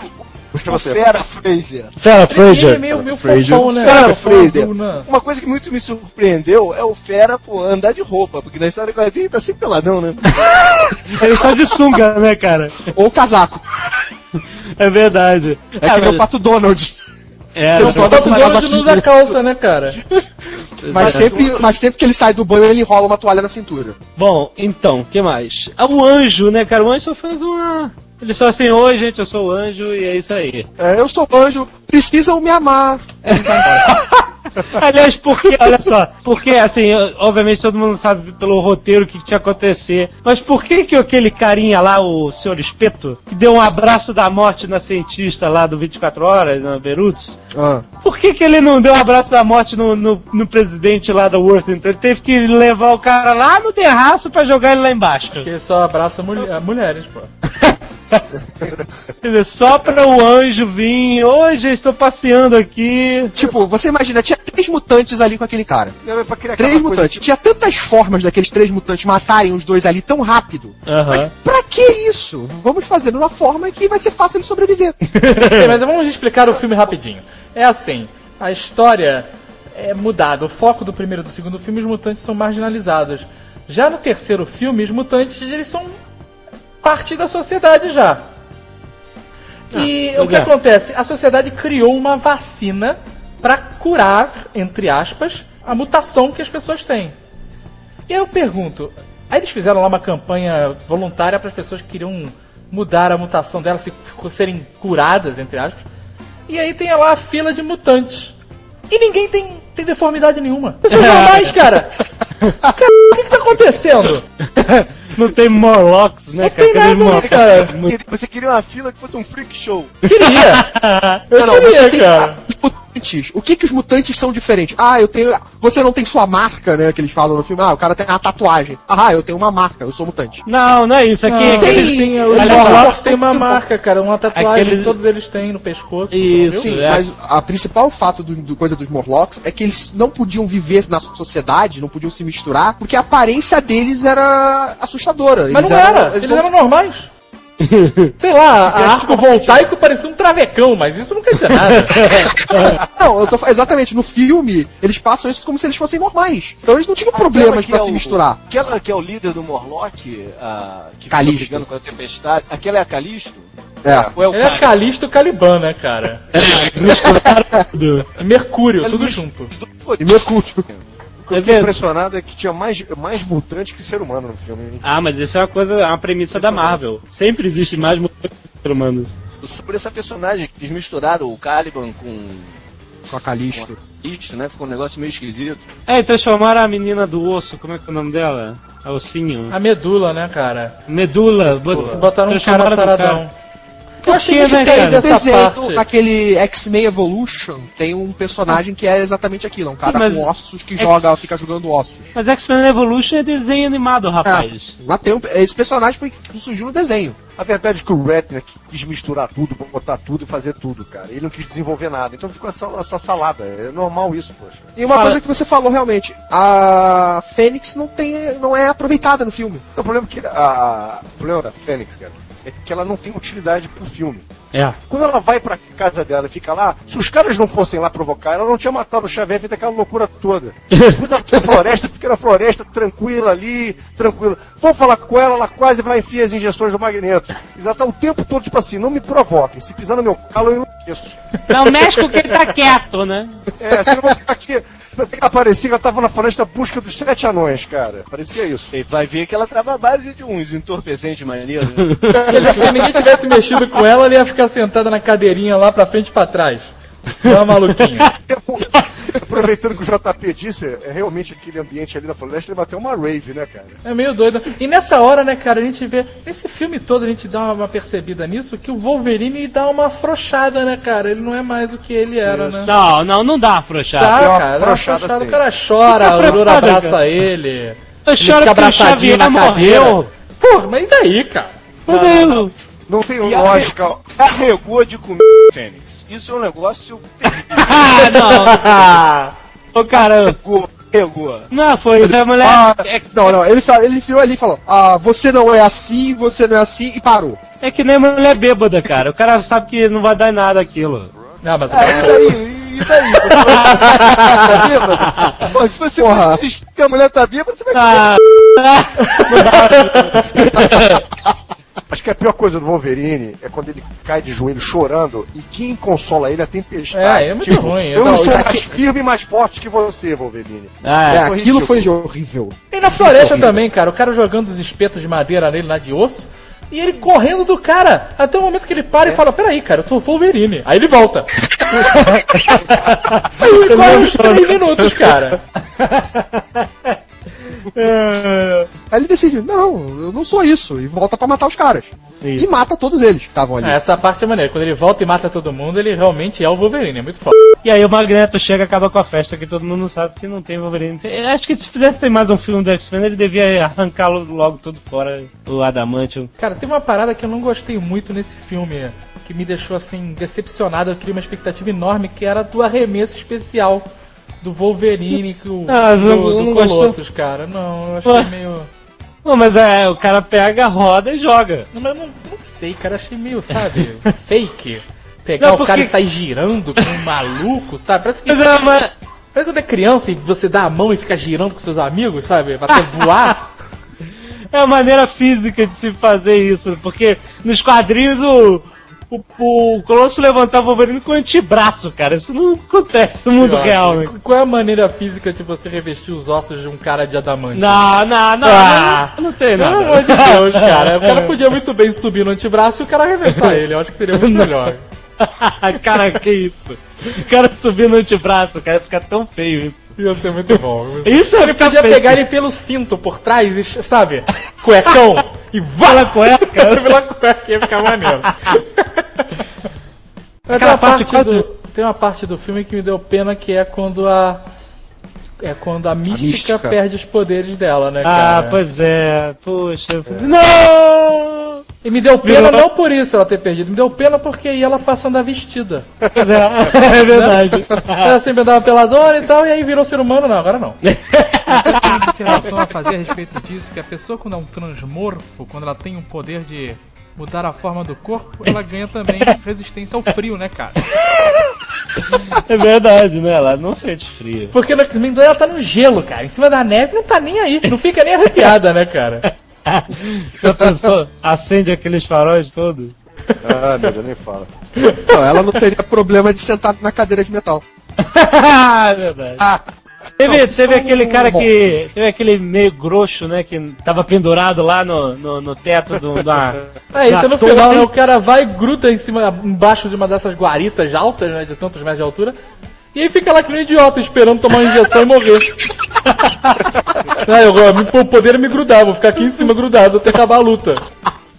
S4: Puxa
S5: o
S4: você.
S5: Fera Fraser.
S2: Fera
S6: Ele é
S2: Fraser.
S6: meio, meio
S3: Fraser.
S6: fofão, né?
S5: Fera Fraser.
S6: né?
S5: Uma coisa que muito me surpreendeu é o Fera, pô, andar de roupa, porque na história do quadrinho ele tá sempre peladão, né?
S2: Ele só de sunga, né, cara?
S3: Ou casaco.
S2: É verdade.
S3: É que nem o Pato Donald.
S2: É,
S3: Eu só
S6: O Pato
S3: Mas
S6: Donald
S3: aqui-
S6: não usa calça, né, cara?
S3: Mas sempre, mas sempre que ele sai do banho, ele enrola uma toalha na cintura.
S2: Bom, então, o que mais? Ah, o anjo, né, cara? O anjo só faz uma. Ele só assim, oi gente, eu sou o anjo e é isso aí.
S3: É, eu sou anjo, precisam me amar.
S2: Aliás, porque, olha só, porque assim, obviamente todo mundo sabe pelo roteiro o que, tinha que acontecer, mas por que que aquele carinha lá, o senhor Espeto, que deu um abraço da morte na cientista lá do 24 Horas, na Berutos,
S3: Ah.
S2: por que que ele não deu um abraço da morte no, no, no presidente lá da Worthington? Ele teve que levar o cara lá no terraço pra jogar ele lá embaixo.
S6: Que só abraça mulher- mulheres, pô.
S2: Só pra o anjo vir, hoje estou passeando aqui.
S3: Tipo, você imagina, tinha três mutantes ali com aquele cara.
S4: Não, é pra criar
S3: Três mutantes. Tinha tantas formas daqueles três mutantes matarem os dois ali tão rápido.
S2: Aham.
S3: Pra que isso? Vamos fazer de uma forma que vai ser fácil de sobreviver.
S6: Bem, mas vamos explicar o filme rapidinho. É assim, a história é mudada. O foco do primeiro e do segundo filme, os mutantes são marginalizados. Já no terceiro filme, os mutantes eles são parte da sociedade já. E o que
S2: é.
S6: acontece? A sociedade criou uma vacina para curar, entre aspas, a mutação que as pessoas têm. E aí eu pergunto, aí eles fizeram lá uma campanha voluntária para as pessoas que queriam mudar a mutação delas, se, serem curadas, entre aspas. E aí tem lá a fila de mutantes. E ninguém tem, tem deformidade nenhuma. Pessoas normais, cara. Cara, o que, que tá acontecendo?
S2: Não tem Morlocks, né,
S6: Não
S2: cara?
S6: tem nada,
S2: Morlocks.
S6: cara.
S5: Você queria- Você queria uma fila que fosse um freak show.
S6: Queria. Eu
S3: Não,
S6: queria,
S3: tem
S6: cara.
S3: tipo, mutantes. O que que os mutantes são diferentes? Ah, eu tenho. Você não tem sua marca, né? Que eles falam no filme. Ah, o cara tem uma tatuagem. Ah, eu tenho uma marca, eu sou mutante.
S2: Não, não é isso. Aqui
S6: Não,
S2: é
S3: tem-
S6: eles têm, os Morlocks têm uma marca, cara, uma tatuagem,
S2: Aqueles-
S6: todos eles têm no pescoço.
S2: Isso.
S3: Sim,
S2: é.
S3: mas a principal fato do, do coisa dos Morlocks é que eles não podiam viver na sociedade, não podiam se misturar, porque a aparência deles era assustadora.
S6: Mas
S3: Eles
S6: não
S3: eram-
S6: era, eles
S3: não-
S6: eram normais. Sei lá, a arco voltaico parecia um travecão, mas isso não quer dizer nada.
S3: Não, eu tô exatamente, no filme, eles passam isso como se eles fossem normais. Então eles não tinham problema
S5: Aquela
S3: de
S5: que
S3: pra
S5: é
S3: se
S5: o-
S3: misturar.
S5: Aquela que é o líder do Morlock, a, que fica
S3: Calisto.
S5: brigando com a tempestade. Aquela é a Calisto?
S3: É.
S5: Ou é o
S6: Ele é
S5: Cali-
S6: Calisto Caliban, né, cara? E Mercúrio, tudo junto.
S3: E Mercúrio.
S4: O que eu fiquei impressionado é que tinha mais, mais mutantes que ser humano no filme.
S2: Ah, mas isso é uma coisa, é uma premissa da Marvel. Sempre existe mais mutantes que ser humanos.
S5: Sobre essa personagem que eles misturaram o Caliban com
S3: Com a Calisto.
S5: Calisto, né? Ficou um negócio meio esquisito.
S2: É, e transformaram a menina do osso, como é que é o nome dela? A ossinho.
S6: A medula, né, cara?
S2: Medula. bot-
S6: Botaram um cara
S2: transformaram no
S6: Eu achei muito
S2: né,
S6: feio
S2: cara?
S3: Desenho,
S6: parte.
S3: naquele X-Men Evolution, tem um personagem que é exatamente aquilo, é um cara
S2: Mas-
S3: com ossos que
S2: X-
S3: joga, fica jogando ossos.
S2: Mas X-Men Evolution é desenho animado, rapaz.
S3: Mas tem um- esse personagem foi que surgiu no desenho.
S4: A verdade é que o Ratner quis misturar tudo, botar tudo e fazer tudo, cara. Ele não quis desenvolver nada. Então ficou essa, essa salada. É normal isso, poxa.
S3: E uma
S2: Fala-
S3: coisa que você falou realmente, a Fênix não tem, não é aproveitada no filme.
S4: O problema, é que a, a- o problema da Fênix, cara, é que ela não tem utilidade pro filme.
S2: É.
S4: Quando ela vai pra casa dela e fica lá, se os caras não fossem lá provocar, ela não tinha matado o Xavier feito aquela loucura toda. Depois ela na floresta, fica na floresta, tranquila ali, tranquila. Vou falar com ela, ela quase vai enfiar as injeções do magneto. E ela tá o tempo todo, tipo assim, não me provoquem. Se pisar no meu calo, eu enlouqueço.
S2: Não mexe com quem tá quieto, né?
S4: É, se eu vou ficar aqui. Ela parecia que ela tava na floresta busca dos sete anões, cara. Parecia isso.
S5: E vai ver que ela tava à base de uns entorpecentes maneiros. Né?
S6: Quer dizer, se ninguém tivesse mexido com ela, ela ia ficar sentada na cadeirinha lá pra frente e pra trás. Não uma maluquinha.
S4: Aproveitando que o JP disse, é realmente aquele ambiente ali na floresta, ele bateu uma rave, né, cara?
S6: É meio doido. E nessa hora, né, cara, a gente vê. Nesse filme todo a gente dá uma percebida nisso que o Wolverine dá uma afrouxada, né, cara? Ele não é mais o que ele era, né?
S2: Não, não, não dá.
S6: Tá,
S4: uma
S6: cara, dá uma
S4: afrouxada
S6: afrouxada, o
S4: assim.
S6: cara chora, o
S2: afrouxada,
S6: abraça
S2: cara.
S6: ele.
S2: Eu
S6: Ele fica
S2: que o
S6: abraçadinho
S2: Xavier
S6: na cadeira.
S2: morreu.
S6: Porra, mas e daí, cara?
S2: Fudeu.
S4: Não tem
S5: E
S4: lógica.
S5: Carregou de comer Fênix. Isso é um negócio terrível.
S2: Não. Ô, cara,
S5: Carregou, carregou.
S2: não foi isso, a mulher...
S3: Ah,
S2: é,
S3: não, não, ele, ele virou ali e falou, ah, você não é assim, você não é assim, e parou.
S2: é que nem mulher bêbada, cara. O cara sabe que não vai dar em nada aquilo.
S6: Ah, mas o
S5: E daí? E daí? Tá bêbado? Pô, se você
S3: Porra.
S5: que a mulher tá bêbada, você vai
S2: Ah,
S4: Acho que a pior coisa do Wolverine é quando ele cai de joelho chorando e quem consola ele é a tempestade.
S6: É, é muito ruim,
S4: Eu
S6: não,
S4: não sou mais
S3: aqui-
S4: firme e mais forte que você, Wolverine.
S2: ah,
S3: É,
S2: é.
S3: aquilo
S4: ridículo.
S3: foi horrível.
S6: E na floresta também, cara, o cara jogando os espetos de madeira nele lá de osso. E ele correndo do cara, até o momento que ele para e fala, peraí, cara, eu tô Wolverine. Aí ele volta. Aí ele corre uns 3 minutos, cara.
S3: Aí ele decide, não, eu não sou isso, e volta pra matar os caras.
S2: Isso.
S3: E mata todos eles que estavam ali.
S6: É, essa parte é maneira. Quando ele volta e mata todo mundo, ele realmente é o Wolverine, é muito foda.
S2: E aí o Magneto chega e acaba com a festa que todo mundo sabe que não tem Wolverine. Eu acho que se fizesse ter mais um filme do X-Men, ele devia arrancá-lo logo tudo fora, o Adamantium.
S6: Cara, tem uma parada que eu não gostei muito nesse filme, que me deixou assim, decepcionado. Eu criei uma expectativa enorme, que era do arremesso especial do Wolverine que o,
S2: Ah,
S6: do,
S2: não-
S6: do Colossus, cara. Não, eu achei
S2: Ué.
S6: meio.
S2: Não, mas é, o cara pega, roda e joga.
S6: Não, mas eu não, não sei, cara. Achei meio, sabe, fake. Pegar
S2: Não,
S6: o cara
S2: porque-
S6: e sair girando como um maluco, sabe? Parece que.
S2: Mas, é, mas-
S6: Parece quando é criança e você dá a mão e fica girando com seus amigos, sabe? Até voar.
S2: é a maneira física de se fazer isso, porque nos quadrinhos o, o, o Colosso levantava o Wolverine com o antebraço, cara. Isso não acontece no mundo real, né?
S6: Qu- Qual é a maneira física de você revestir os ossos de um cara de adamante?
S2: Não, não, não,
S6: Ah.
S2: não, não tem
S6: Pelo
S2: nada.
S6: amor de Deus, cara. O cara podia muito bem subir no antebraço e o cara arremessar ele. Eu acho que seria muito melhor.
S2: cara, que isso? O cara subir no antebraço, cara, fica tão feio isso.
S6: Ia ser muito bom.
S2: Isso
S6: Ele podia pegar ele pelo cinto por trás e, sabe, cuecão, e vala cueca. Pela cueca ia ficar maneiro.
S2: Aquela
S6: uma parte
S2: parte
S6: do... tem uma parte do filme que me deu pena que é quando a. É quando a mística,
S3: mística.
S6: perde os poderes dela, né,
S2: Ah,
S6: cara?
S2: pois é. Puxa. Não!
S6: E me deu pena não por isso ela ter perdido, me deu pena porque aí ela passa a andar vestida.
S2: É, é verdade.
S6: Ela sempre andava peladona e tal, e aí virou ser humano, não, agora não. Tem uma observação a fazer a respeito disso, que a pessoa quando é um transmorfo, quando ela tem um poder de mudar a forma do corpo, ela ganha também resistência ao frio, né, cara?
S2: É verdade, né? Ela não sente frio.
S6: Porque no X-Men 2 ela tá no gelo, cara, em cima da neve não tá nem aí, não fica nem arrepiada, né, cara?
S2: Já pensou? Acende aqueles faróis todos.
S4: Ah, meu Deus, nem fala.
S3: Não, ela não teria problema de sentar na cadeira de metal.
S2: é verdade. Teve,
S3: Não,
S2: teve aquele cara
S3: bom.
S2: que. Teve aquele meio grosso, né? Que tava pendurado lá no, no, no teto do, da.
S6: É, isso
S2: da
S6: é no final, né? O cara vai e gruda em cima, embaixo de uma dessas guaritas altas, né? De tantos metros de altura. E aí fica lá que nem um idiota, esperando tomar uma injeção e morrer. ah, eu, eu, o poder é me grudar, vou ficar aqui em cima grudado até acabar a luta.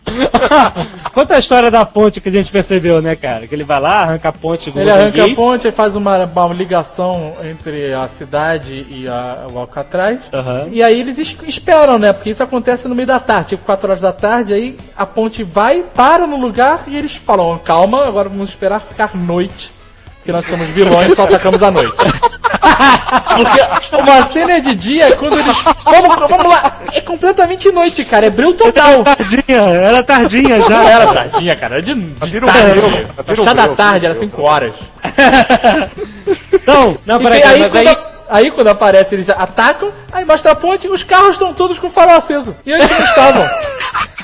S2: Conta a história da ponte que a gente percebeu, né, cara? Que ele vai lá, arranca a ponte do
S6: Ele arranca
S2: Golden
S6: a ponte, aí faz uma, uma ligação entre a cidade e a- o Alcatraz.
S2: Aham.
S6: E aí eles es- esperam, né? Porque isso acontece no meio da tarde, tipo 4 horas da tarde, aí a ponte vai, para no lugar e eles falam, calma, agora vamos esperar ficar noite. Porque nós somos vilões e só atacamos à noite. Porque uma cena é de dia é quando eles. Vamos, vamos lá! É completamente noite, cara. É breu total.
S2: Tardinha, era tardinha já.
S6: Já era tardinha, cara. Era de, de tarde.
S4: um
S6: Chá da tarde, era
S4: breu.
S6: 5 horas.
S2: Não, não, peraí,
S6: aí,
S2: aí,
S6: a- aí quando aparece, eles atacam, aí mostra a ponte e os carros estão todos com o farol aceso. E antes não estavam.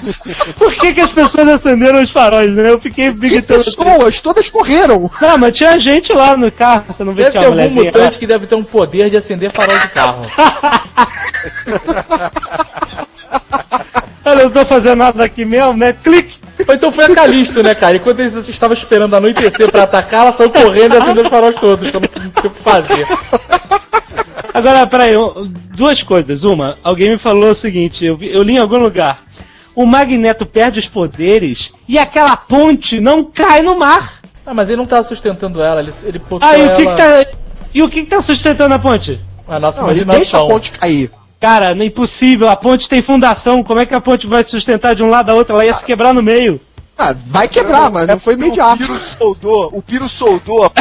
S2: por que, que as pessoas acenderam os faróis, né? Eu fiquei
S3: Que
S2: gritando.
S3: pessoas, todas correram.
S2: Não, mas tinha gente lá no carro, você não vê
S6: Deve
S2: que
S6: ter
S2: tinha
S6: algum mutante que deve ter um poder de acender farol de carro.
S2: Olha, eu não tô fazendo nada aqui mesmo, né? Clique!
S6: Então foi a Calisto, né, cara? Enquanto eles estavam esperando anoitecer pra atacar, ela saiu correndo e acendeu os faróis todos, pra não ter o que fazer.
S2: Agora, peraí, duas coisas. Uma, alguém me falou o seguinte, eu, vi- eu li em algum lugar. O Magneto perde os poderes e aquela ponte não cai no mar.
S6: Ah, mas ele não tava sustentando ela, ele, ele botou
S2: Ah, e o que,
S6: ela...
S2: que tá. E o que, que tá sustentando a ponte?
S6: A nossa
S3: Não, ele deixa a
S6: imaginação.
S3: ponte cair.
S2: Cara, não é impossível, a ponte tem fundação, como é que a ponte vai sustentar de um lado a outro? Ela ia se quebrar no meio.
S3: Ah, vai quebrar, mas não foi
S4: O
S3: imediato.
S4: Piro soldou, o Piro soldou a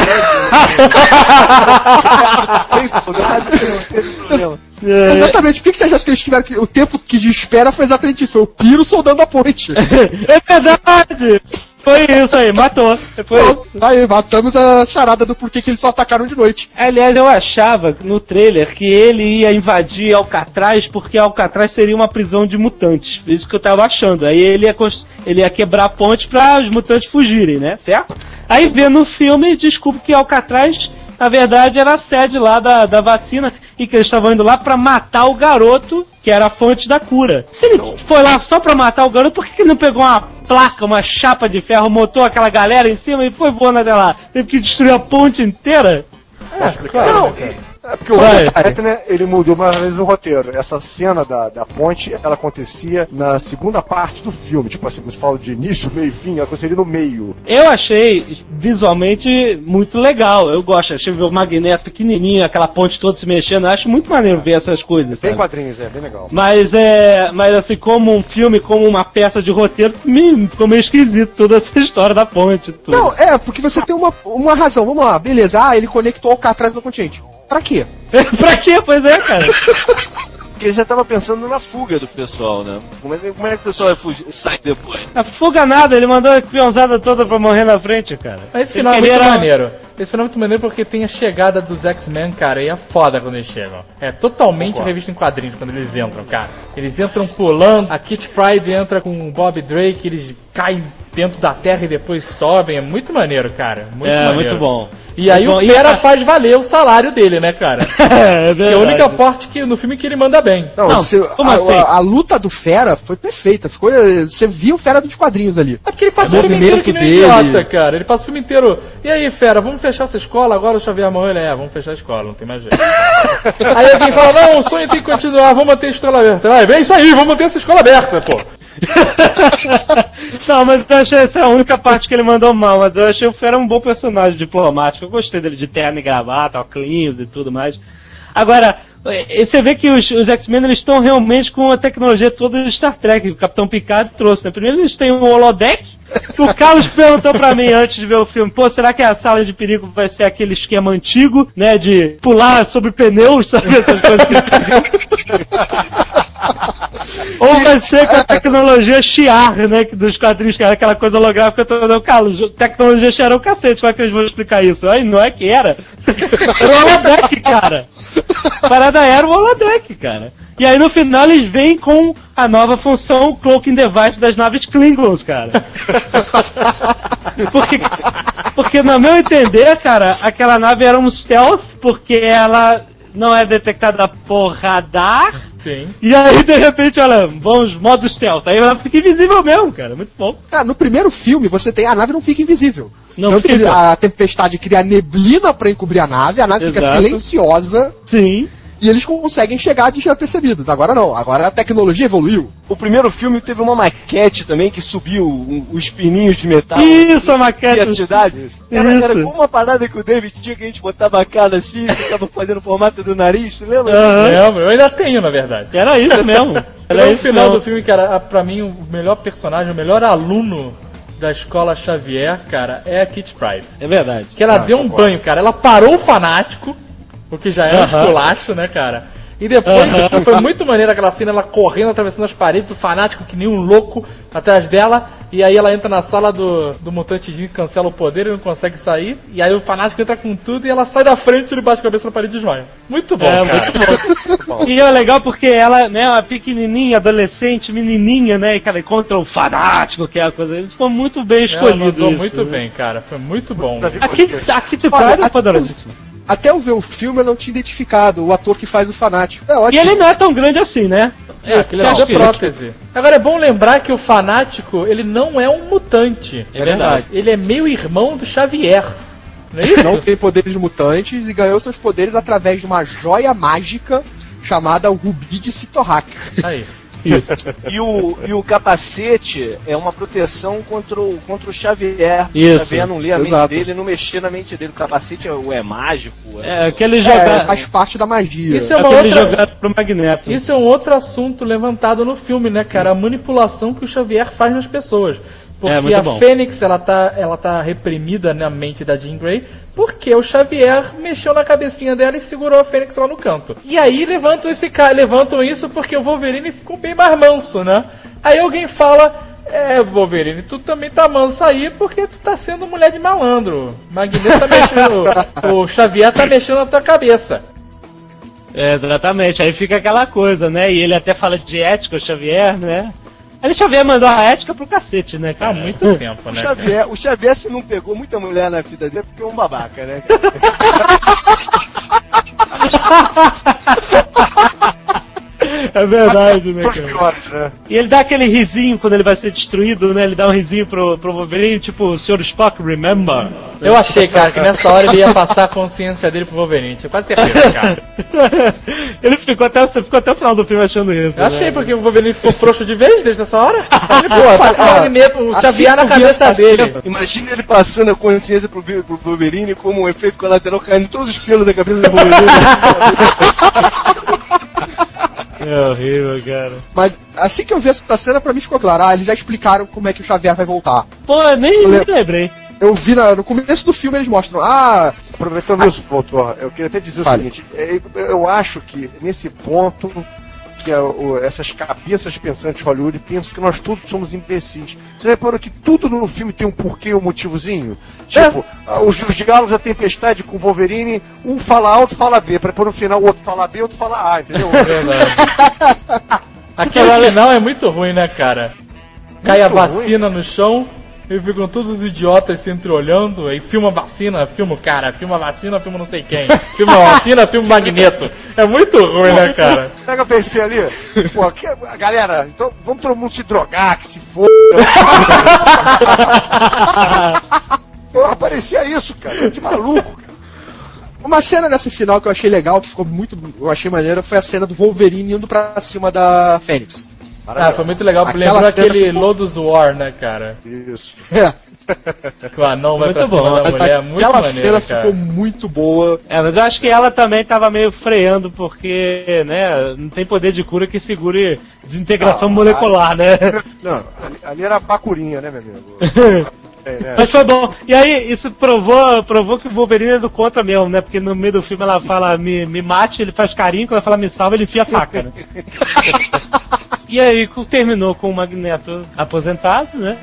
S4: problema.
S2: É,
S3: Exatamente, por que que você acha que eles tiveram que. O tempo que de espera foi exatamente isso, foi o Piro soldando a ponte.
S2: é verdade! Foi isso aí, matou. Foi
S3: aí, matamos a charada do porquê que eles só atacaram de noite.
S2: Aliás, eu achava no trailer que ele ia invadir Alcatraz porque Alcatraz seria uma prisão de mutantes. Isso que eu tava achando. Aí ele ia, ele ia quebrar a ponte para os mutantes fugirem, né? Certo? Aí vê no filme, descobre que Alcatraz, na verdade, era a sede lá da, da vacina e que eles estavam indo lá para matar o garoto, que era a fonte da cura. Se ele foi lá só pra matar o garoto, por que que ele não pegou uma placa, uma chapa de ferro, montou aquela galera em cima e foi voando até lá? Teve que destruir a ponte inteira?
S3: Não,
S4: É porque o
S2: Vai.
S4: Etner, ele mudou mais uma vez o roteiro. Essa cena da, da ponte, ela acontecia na segunda parte do filme. Tipo assim, você fala de início, meio e fim, ela aconteceria no meio.
S2: Eu achei visualmente muito legal. Eu gosto. Achei ver o Magneto pequenininho, aquela ponte toda se mexendo. Eu acho muito maneiro ver essas coisas.
S4: Bem
S2: sabe?
S4: quadrinhos, é, bem legal.
S2: Mas é. Mas assim, como um filme, como uma peça de roteiro, me ficou meio esquisito toda essa história da ponte. Tudo.
S3: Não, é, porque você tem uma, uma razão. Vamos lá, beleza. Ah, ele conectou Alcatraz no continente. Pra quê?
S2: pra quê? Pois é, cara.
S5: Porque ele já tava pensando na fuga do pessoal, né? Como é, que- como é que o pessoal vai fugir, sair depois?
S2: A fuga nada, ele mandou a peãozada toda pra morrer na frente, cara.
S6: Mas esse
S2: Ele
S6: final é muito
S2: queria-
S6: maneiro. Esse final é muito maneiro porque tem a chegada dos X-Men, cara, e é foda quando eles chegam. É totalmente revista em quadrinhos quando eles entram, cara. Eles entram pulando, a Kit Pride entra com o Bob Drake, eles caem dentro da terra e depois sobem. É muito maneiro, cara. Muito
S2: É,
S6: maneiro.
S2: muito bom.
S6: E aí
S2: Muito
S6: o
S2: bom.
S6: Fera
S2: E-
S6: faz valer o salário dele, né, cara?
S2: é
S6: Que é a única parte que, no filme que ele manda bem.
S3: Não,
S2: Não,
S3: você-
S2: como
S3: a,
S2: assim?
S3: a- a luta do Fera foi perfeita. Ficou, eh, você viu o Fera dos quadrinhos ali.
S6: É porque ele passa
S3: É
S6: o filme inteiro que nem
S3: dele.
S6: idiota, cara. Ele passa o filme inteiro. E aí, fera, vamos fechar essa escola? Agora o Xavier morreu, ele é, vamos fechar a escola, não tem mais jeito. aí alguém fala, não, o sonho tem que continuar, vamos manter a escola aberta. Vai, vem isso aí, vamos manter essa escola aberta, pô.
S2: não, mas eu achei essa é a única parte que ele mandou mal, mas eu achei o Fera um bom personagem diplomático. Eu gostei dele de terno e gravata, óculos e tudo mais. Agora, eh, você vê que os, os X-Men estão realmente com a tecnologia toda de Star Trek, o Capitão Picard trouxe, né? Primeiro eles têm um holodeck, o Carlos perguntou pra mim antes de ver o filme, pô, será que a sala de perigo vai ser aquele esquema antigo, né, de pular sobre pneus, sabe, essas coisas que Ou vai ser com a tecnologia Chiar, né? Dos quadrinhos, que era aquela coisa holográfica toda. Carlos, tecnologia Chiar é o cacete, como é que eles vão explicar isso? Aí não é que era. Era o holodeck, cara. A parada era o holodeck, cara. E aí no final eles vêm com a nova função Cloaking Device das naves Klingons, cara. Porque, porque no meu entender, cara, aquela nave era um stealth, porque ela não é detectada por radar.
S6: Sim.
S2: E aí, de repente, olha, vamos, modo stealth. Aí ela fica invisível mesmo, cara. Muito bom.
S3: Cara, no primeiro filme, você tem a nave não fica invisível.
S2: Não
S3: Tanto que
S2: fica.
S3: a tempestade cria neblina pra encobrir a nave, a nave fica
S2: Exato.
S3: silenciosa
S2: Sim.
S3: E eles conseguem chegar despercebidos. Agora não, agora a tecnologia evoluiu.
S5: O primeiro filme teve uma maquete também que subiu um- os pininhos de metal.
S2: Isso, a
S5: E a
S2: maquete.
S5: cidade. Era, era como uma parada que o David tinha que a gente botava a cara assim, ficava fazendo o formato do nariz, tu lembra?
S2: Aham.
S6: Lembro, eu ainda tenho, na verdade.
S2: Era isso mesmo. Era
S6: no
S2: isso
S6: final
S2: mesmo.
S6: do filme, cara, pra mim o melhor personagem, o melhor aluno da escola Xavier, cara, é a Kit Pride.
S2: É verdade.
S6: Que ela deu um banho, cara. Ela parou o fanático, o que já é um esculacho, né, cara? E depois foi muito maneiro aquela cena, ela correndo, atravessando as paredes, o fanático que nem um louco atrás dela. E aí ela entra na sala do, do mutantezinho que cancela o poder e não consegue sair. E aí o fanático entra com tudo e ela sai da frente e ele bate a cabeça na parede e desmaia. Muito bom,
S2: É,
S6: cara.
S2: muito bom. E é legal porque ela, né, uma pequenininha, adolescente, menininha, né, e cara, contra o fanático, que é a coisa. Foi muito bem
S6: Ela
S2: escolhido
S6: mandou
S2: isso.
S6: muito
S2: né?
S6: bem, cara. Foi muito bom.
S2: Aqui, aqui te
S3: Olha,
S2: Pride é poderosíssimo.
S3: Até eu ver o filme eu não tinha identificado o ator que faz o fanático. É
S2: E
S3: ótimo.
S2: ele não é tão grande assim, né?
S6: É, aquele é
S2: acha que-
S6: prótese. Agora é bom lembrar que o fanático, ele não é um mutante.
S3: É verdade.
S6: Ele é meio irmão do Xavier. Não é isso?
S3: Não tem poderes mutantes e ganhou seus poderes através de uma joia mágica chamada Rubi de Sitorak.
S6: Aí.
S5: E o, e o capacete é uma proteção contra o, contra o Xavier.
S2: Isso,
S5: O Xavier não lê a mente
S3: exato.
S5: dele, não mexer na mente dele. O capacete é, é mágico.
S2: É, aquele
S3: É,
S2: jogar.
S3: faz parte da magia.
S6: Isso é uma
S2: aquele
S6: outra.
S2: jogado pro Magneto.
S6: Isso é um outro assunto levantado no filme, né, cara? A manipulação que o Xavier faz nas pessoas. Porque
S2: É,
S6: a
S2: bom.
S6: Fênix, ela tá, ela tá reprimida na mente da Jean Grey, porque o Xavier mexeu na cabecinha dela e segurou a Fênix lá no canto. E aí levantam esse cara, levantam isso porque o Wolverine ficou bem mais manso, né? Aí alguém fala, é, Wolverine, tu também tá manso aí porque tu tá sendo mulher de malandro. Magneto tá mexendo, o Xavier tá mexendo na tua cabeça.
S2: É, exatamente, aí fica aquela coisa, né? E ele até fala de ética, o Xavier, né? Aí o Xavier mandou a ética pro cacete, né,
S6: Há
S2: cara?
S6: muito tempo,
S5: O
S6: né? cara?
S5: Xavier, o Xavier, se não pegou muita mulher na vida dele, é porque é um babaca, né?
S2: É verdade, né, cara?
S4: piores, né?
S2: E ele dá aquele risinho quando ele vai ser destruído, né? Ele dá um risinho pro, pro Wolverine, tipo, o Sr. Spock, remember?
S6: Eu achei, cara, que nessa hora ele ia passar a consciência dele pro Wolverine. Tinha quase certeza, cara.
S2: ele ficou até, você ficou até o final do filme achando isso.
S6: Eu achei,
S2: né?
S6: porque o Wolverine ficou frouxo de vez desde essa hora. Ele, pô, tá com o Magneto, o
S3: Assim
S6: Xavier na cabeça dele.
S5: Imagina ele passando a consciência pro, pro Wolverine como um efeito colateral caindo todos os pelos da cabeça do Wolverine.
S2: É horrível, cara.
S3: Mas assim que eu vi essa cena, pra mim ficou claro. Ah, eles já explicaram como é que o Xavier vai voltar.
S2: Pô, nem,
S3: Eu
S2: nem
S3: lembro.
S2: lembrei.
S3: Eu vi na- no começo do filme eles mostram. Ah,
S4: Aproveitando isso, doutor, eu queria até dizer
S3: Fale.
S4: o seguinte: é, eu acho que nesse ponto que é o- essas cabeças pensantes de Hollywood pensam que nós todos somos imbecis. Você reparou que tudo no filme tem um porquê e um motivozinho? Tipo, ah, os, os diálogos da tempestade com o Wolverine, um fala A, outro fala B, para depois no final o outro fala B, outro fala A, entendeu?
S6: Aquele final é muito ruim, né, cara? Cai a
S4: Muito
S6: vacina no chão e ficam todos os idiotas se entreolhando, aí filma vacina, filma o cara, filma vacina, filma não sei quem, filma vacina, filma o magneto. É muito ruim, né, cara?
S4: Sabe o que eu pensei ali? Pô, que, galera, então vamos todo mundo se drogar, que se foda. Porra, parecia isso, cara. De maluco, cara.
S3: uma cena nessa final que eu achei legal, que ficou muito. Eu achei maneiro, foi a cena do Wolverine indo pra cima da Fênix.
S6: Ah, foi muito legal,
S3: Aquela
S6: lembrou aquele
S3: ficou-
S6: Lotus War, né, cara?
S4: Isso.
S3: É,
S6: Que o anão vai
S2: Muito
S6: pra cima
S2: bom.
S6: da
S3: mas
S6: mulher, é muito
S3: aquela
S6: maneiro,
S3: cena
S6: cara.
S3: ficou muito boa.
S2: É, mas eu acho que ela também tava meio freando, porque, né, não tem poder de cura que segure desintegração
S4: Não,
S2: molecular, né?
S3: Não,
S4: Ali, ali era bacurinha, né, meu amigo? É, né?
S2: Mas foi bom. E aí, isso provou, provou que o Wolverine é do contra mesmo, né? Porque no meio do filme ela fala me, me mate, ele faz carinho, quando ela fala me salva, ele enfia a faca, né? E aí terminou com o Magneto aposentado, né?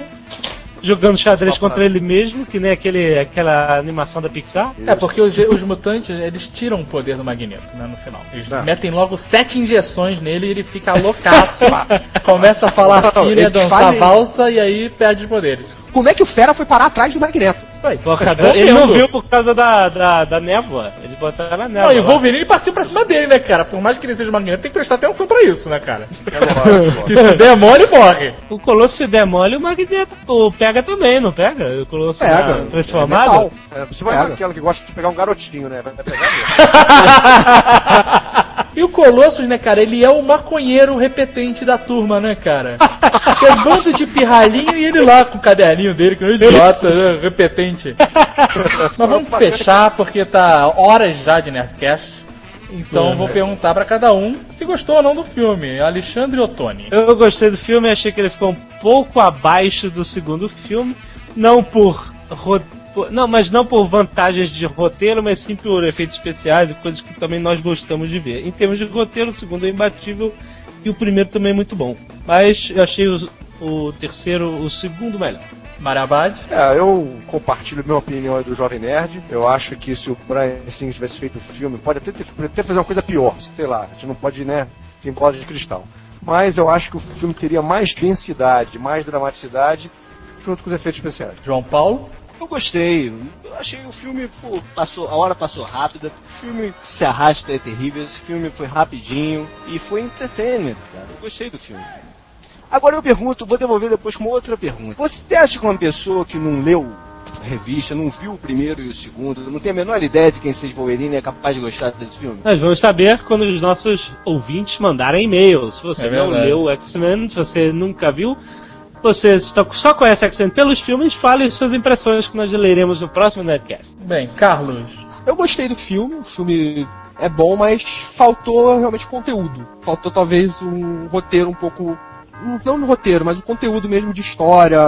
S2: Jogando xadrez contra ele mesmo, que nem aquele, aquela animação da Pixar.
S6: É, porque os, os mutantes, eles tiram o poder do Magneto, né, no final. Eles
S4: Não.
S6: metem logo sete injeções nele e ele fica loucaço, começa a falar
S3: Não, eles
S6: dançar
S3: fazem-
S6: valsa e aí perde os poderes.
S3: Como é que o Fera foi parar atrás do Magneto?
S6: Ué,
S2: Por
S6: tá
S2: causa- ele não viu por causa da, da, da névoa. Ele botaram na névoa.
S6: Não, e o. Wolverine partiu pra cima dele, né, cara? Por mais que ele seja Magneto, tem que prestar atenção pra isso, né, cara?
S4: É
S6: Que se der mole, morre.
S2: O Colosso se der mole, o Magneto o pega também, não pega? O Colosso
S3: Pega.
S2: na-
S3: É
S2: transformado?
S3: metal.
S4: É, você vai aquela que gosta de pegar um garotinho, né? Vai pegar mesmo.
S6: E o Colossus, né, cara, ele é o maconheiro repetente da turma, né, cara? É um bando de pirralhinho e ele lá com o caderninho dele, que é um idiota, né, repetente. Mas vamos fechar, porque tá horas já de Nerdcast. Então vou perguntar pra cada um se gostou ou não do filme. Alexandre ou Tony?
S2: Eu gostei do filme, achei que ele ficou um pouco abaixo do segundo filme, não por, ro- por- não, mas não por vantagens de roteiro, mas sim por efeitos especiais e coisas que também nós gostamos de ver. Em termos de roteiro, o segundo é imbatível e o primeiro também é muito bom. Mas eu achei o, o terceiro, o segundo melhor.
S6: Marabad?
S4: É, eu compartilho a minha opinião do Jovem Nerd. Eu acho que se o Brian Singer tivesse feito o filme, pode até, ter, pode até fazer uma coisa pior, sei lá. A gente não pode, né, ter bola de cristal. Mas eu acho que o filme teria mais densidade, mais dramaticidade, junto com os efeitos especiais.
S6: João Paulo?
S5: Eu gostei. Eu achei o filme, pô, passou, a hora passou rápida. O filme se arrasta, é terrível. Esse filme foi rapidinho e foi entertainment, cara. Eu gostei do filme. Agora eu pergunto, vou devolver depois com outra pergunta. Você acha que uma pessoa que não leu revista, não viu o primeiro e o segundo, não tem a menor ideia de quem seja Wolverine é capaz de gostar desse filme?
S2: Nós vamos saber quando os nossos ouvintes mandarem e-mails. Se você
S6: É
S2: não leu o X-Men, se você nunca viu, você só, conhece X-Men pelos filmes, fale suas impressões que nós leremos no próximo Nerdcast.
S6: Bem, Carlos.
S3: Eu gostei do filme, o filme é bom, mas faltou realmente conteúdo. Faltou talvez um roteiro um pouco. Não no roteiro, mas o conteúdo mesmo de história.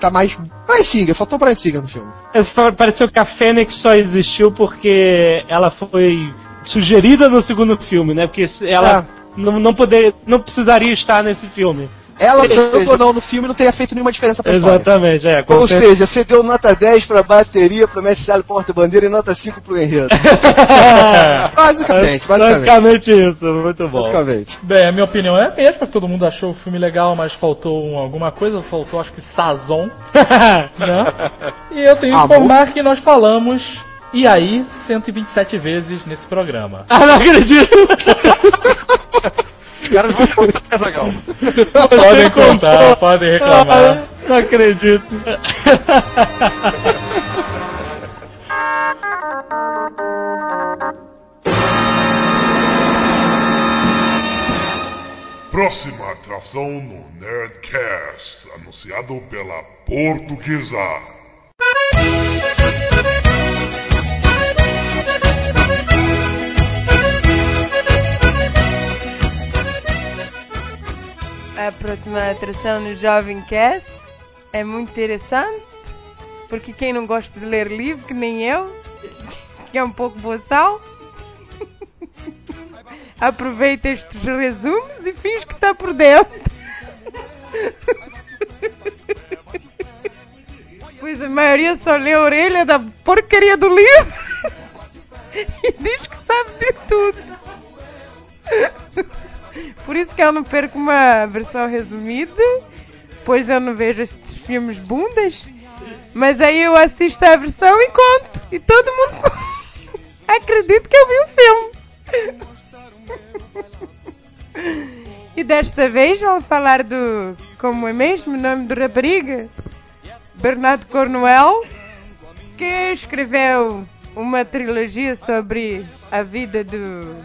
S3: Tá mais. Brian Singer, faltou Brian Singer no filme.
S2: É, Pareceu que a Fênix só existiu porque ela foi sugerida no segundo filme, né? Porque ela
S3: É.
S2: não, não, poder, não precisaria estar nesse filme.
S3: Ela,
S5: seja-
S3: ou não, no filme não teria feito nenhuma diferença pra história.
S2: Exatamente, é.
S5: Ou
S2: acontece-
S5: seja, você deu nota 10 pra bateria, pro Mestre Sala Porta-Bandeira e nota 5 pro enredo.
S3: Basicamente, basicamente.
S2: Basicamente isso, muito bom.
S3: Basicamente.
S6: Bem, a minha opinião é a mesma, todo mundo achou o filme legal, mas faltou um- alguma coisa, faltou acho que sazon, né? E eu tenho que informar que nós falamos e aí 127 vezes nesse programa.
S2: ah, não acredito!
S4: Os caras vão contar Pesagal.
S6: Podem contar, podem reclamar.
S2: Ah, não acredito.
S1: Próxima atração no Nerdcast, anunciado pela Portuguesa.
S9: A próxima atração no Jovem Cast é muito interessante, porque quem não gosta de ler livro, que nem eu, que é um pouco boçal, aproveita estes resumos e finge que está por dentro. Pois a maioria só lê a orelha da porcaria do livro e diz que sabe de tudo. Por isso que eu não perco uma versão resumida, pois eu não vejo estes filmes bundas, mas aí eu assisto a versão e conto. E todo mundo acredita que eu vi o filme. E desta vez vamos falar do. Como é mesmo o nome do rapariga? Bernardo Cornwell, que escreveu uma trilogia sobre a vida do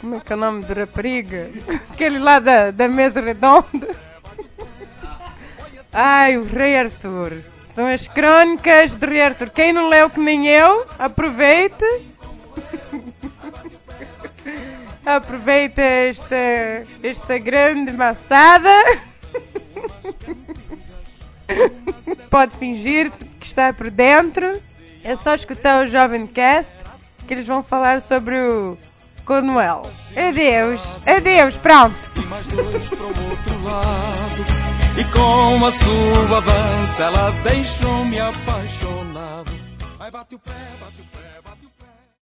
S9: Como é que é o nome do rapariga? Aquele lá da, da mesa redonda. Ai, o Rei Arthur. São as crónicas do Rei Arthur. Quem não leu que nem eu, aproveite. Aproveita esta, esta grande maçada. Pode fingir que está por dentro. É só escutar o Jovem Cast que eles vão falar sobre o Cornwell. Adeus, adeus, pronto.
S10: e mais dois para o outro lado. E com a sua dança ela deixou-me apaixonado. Ai, bate o pé, bate o pé,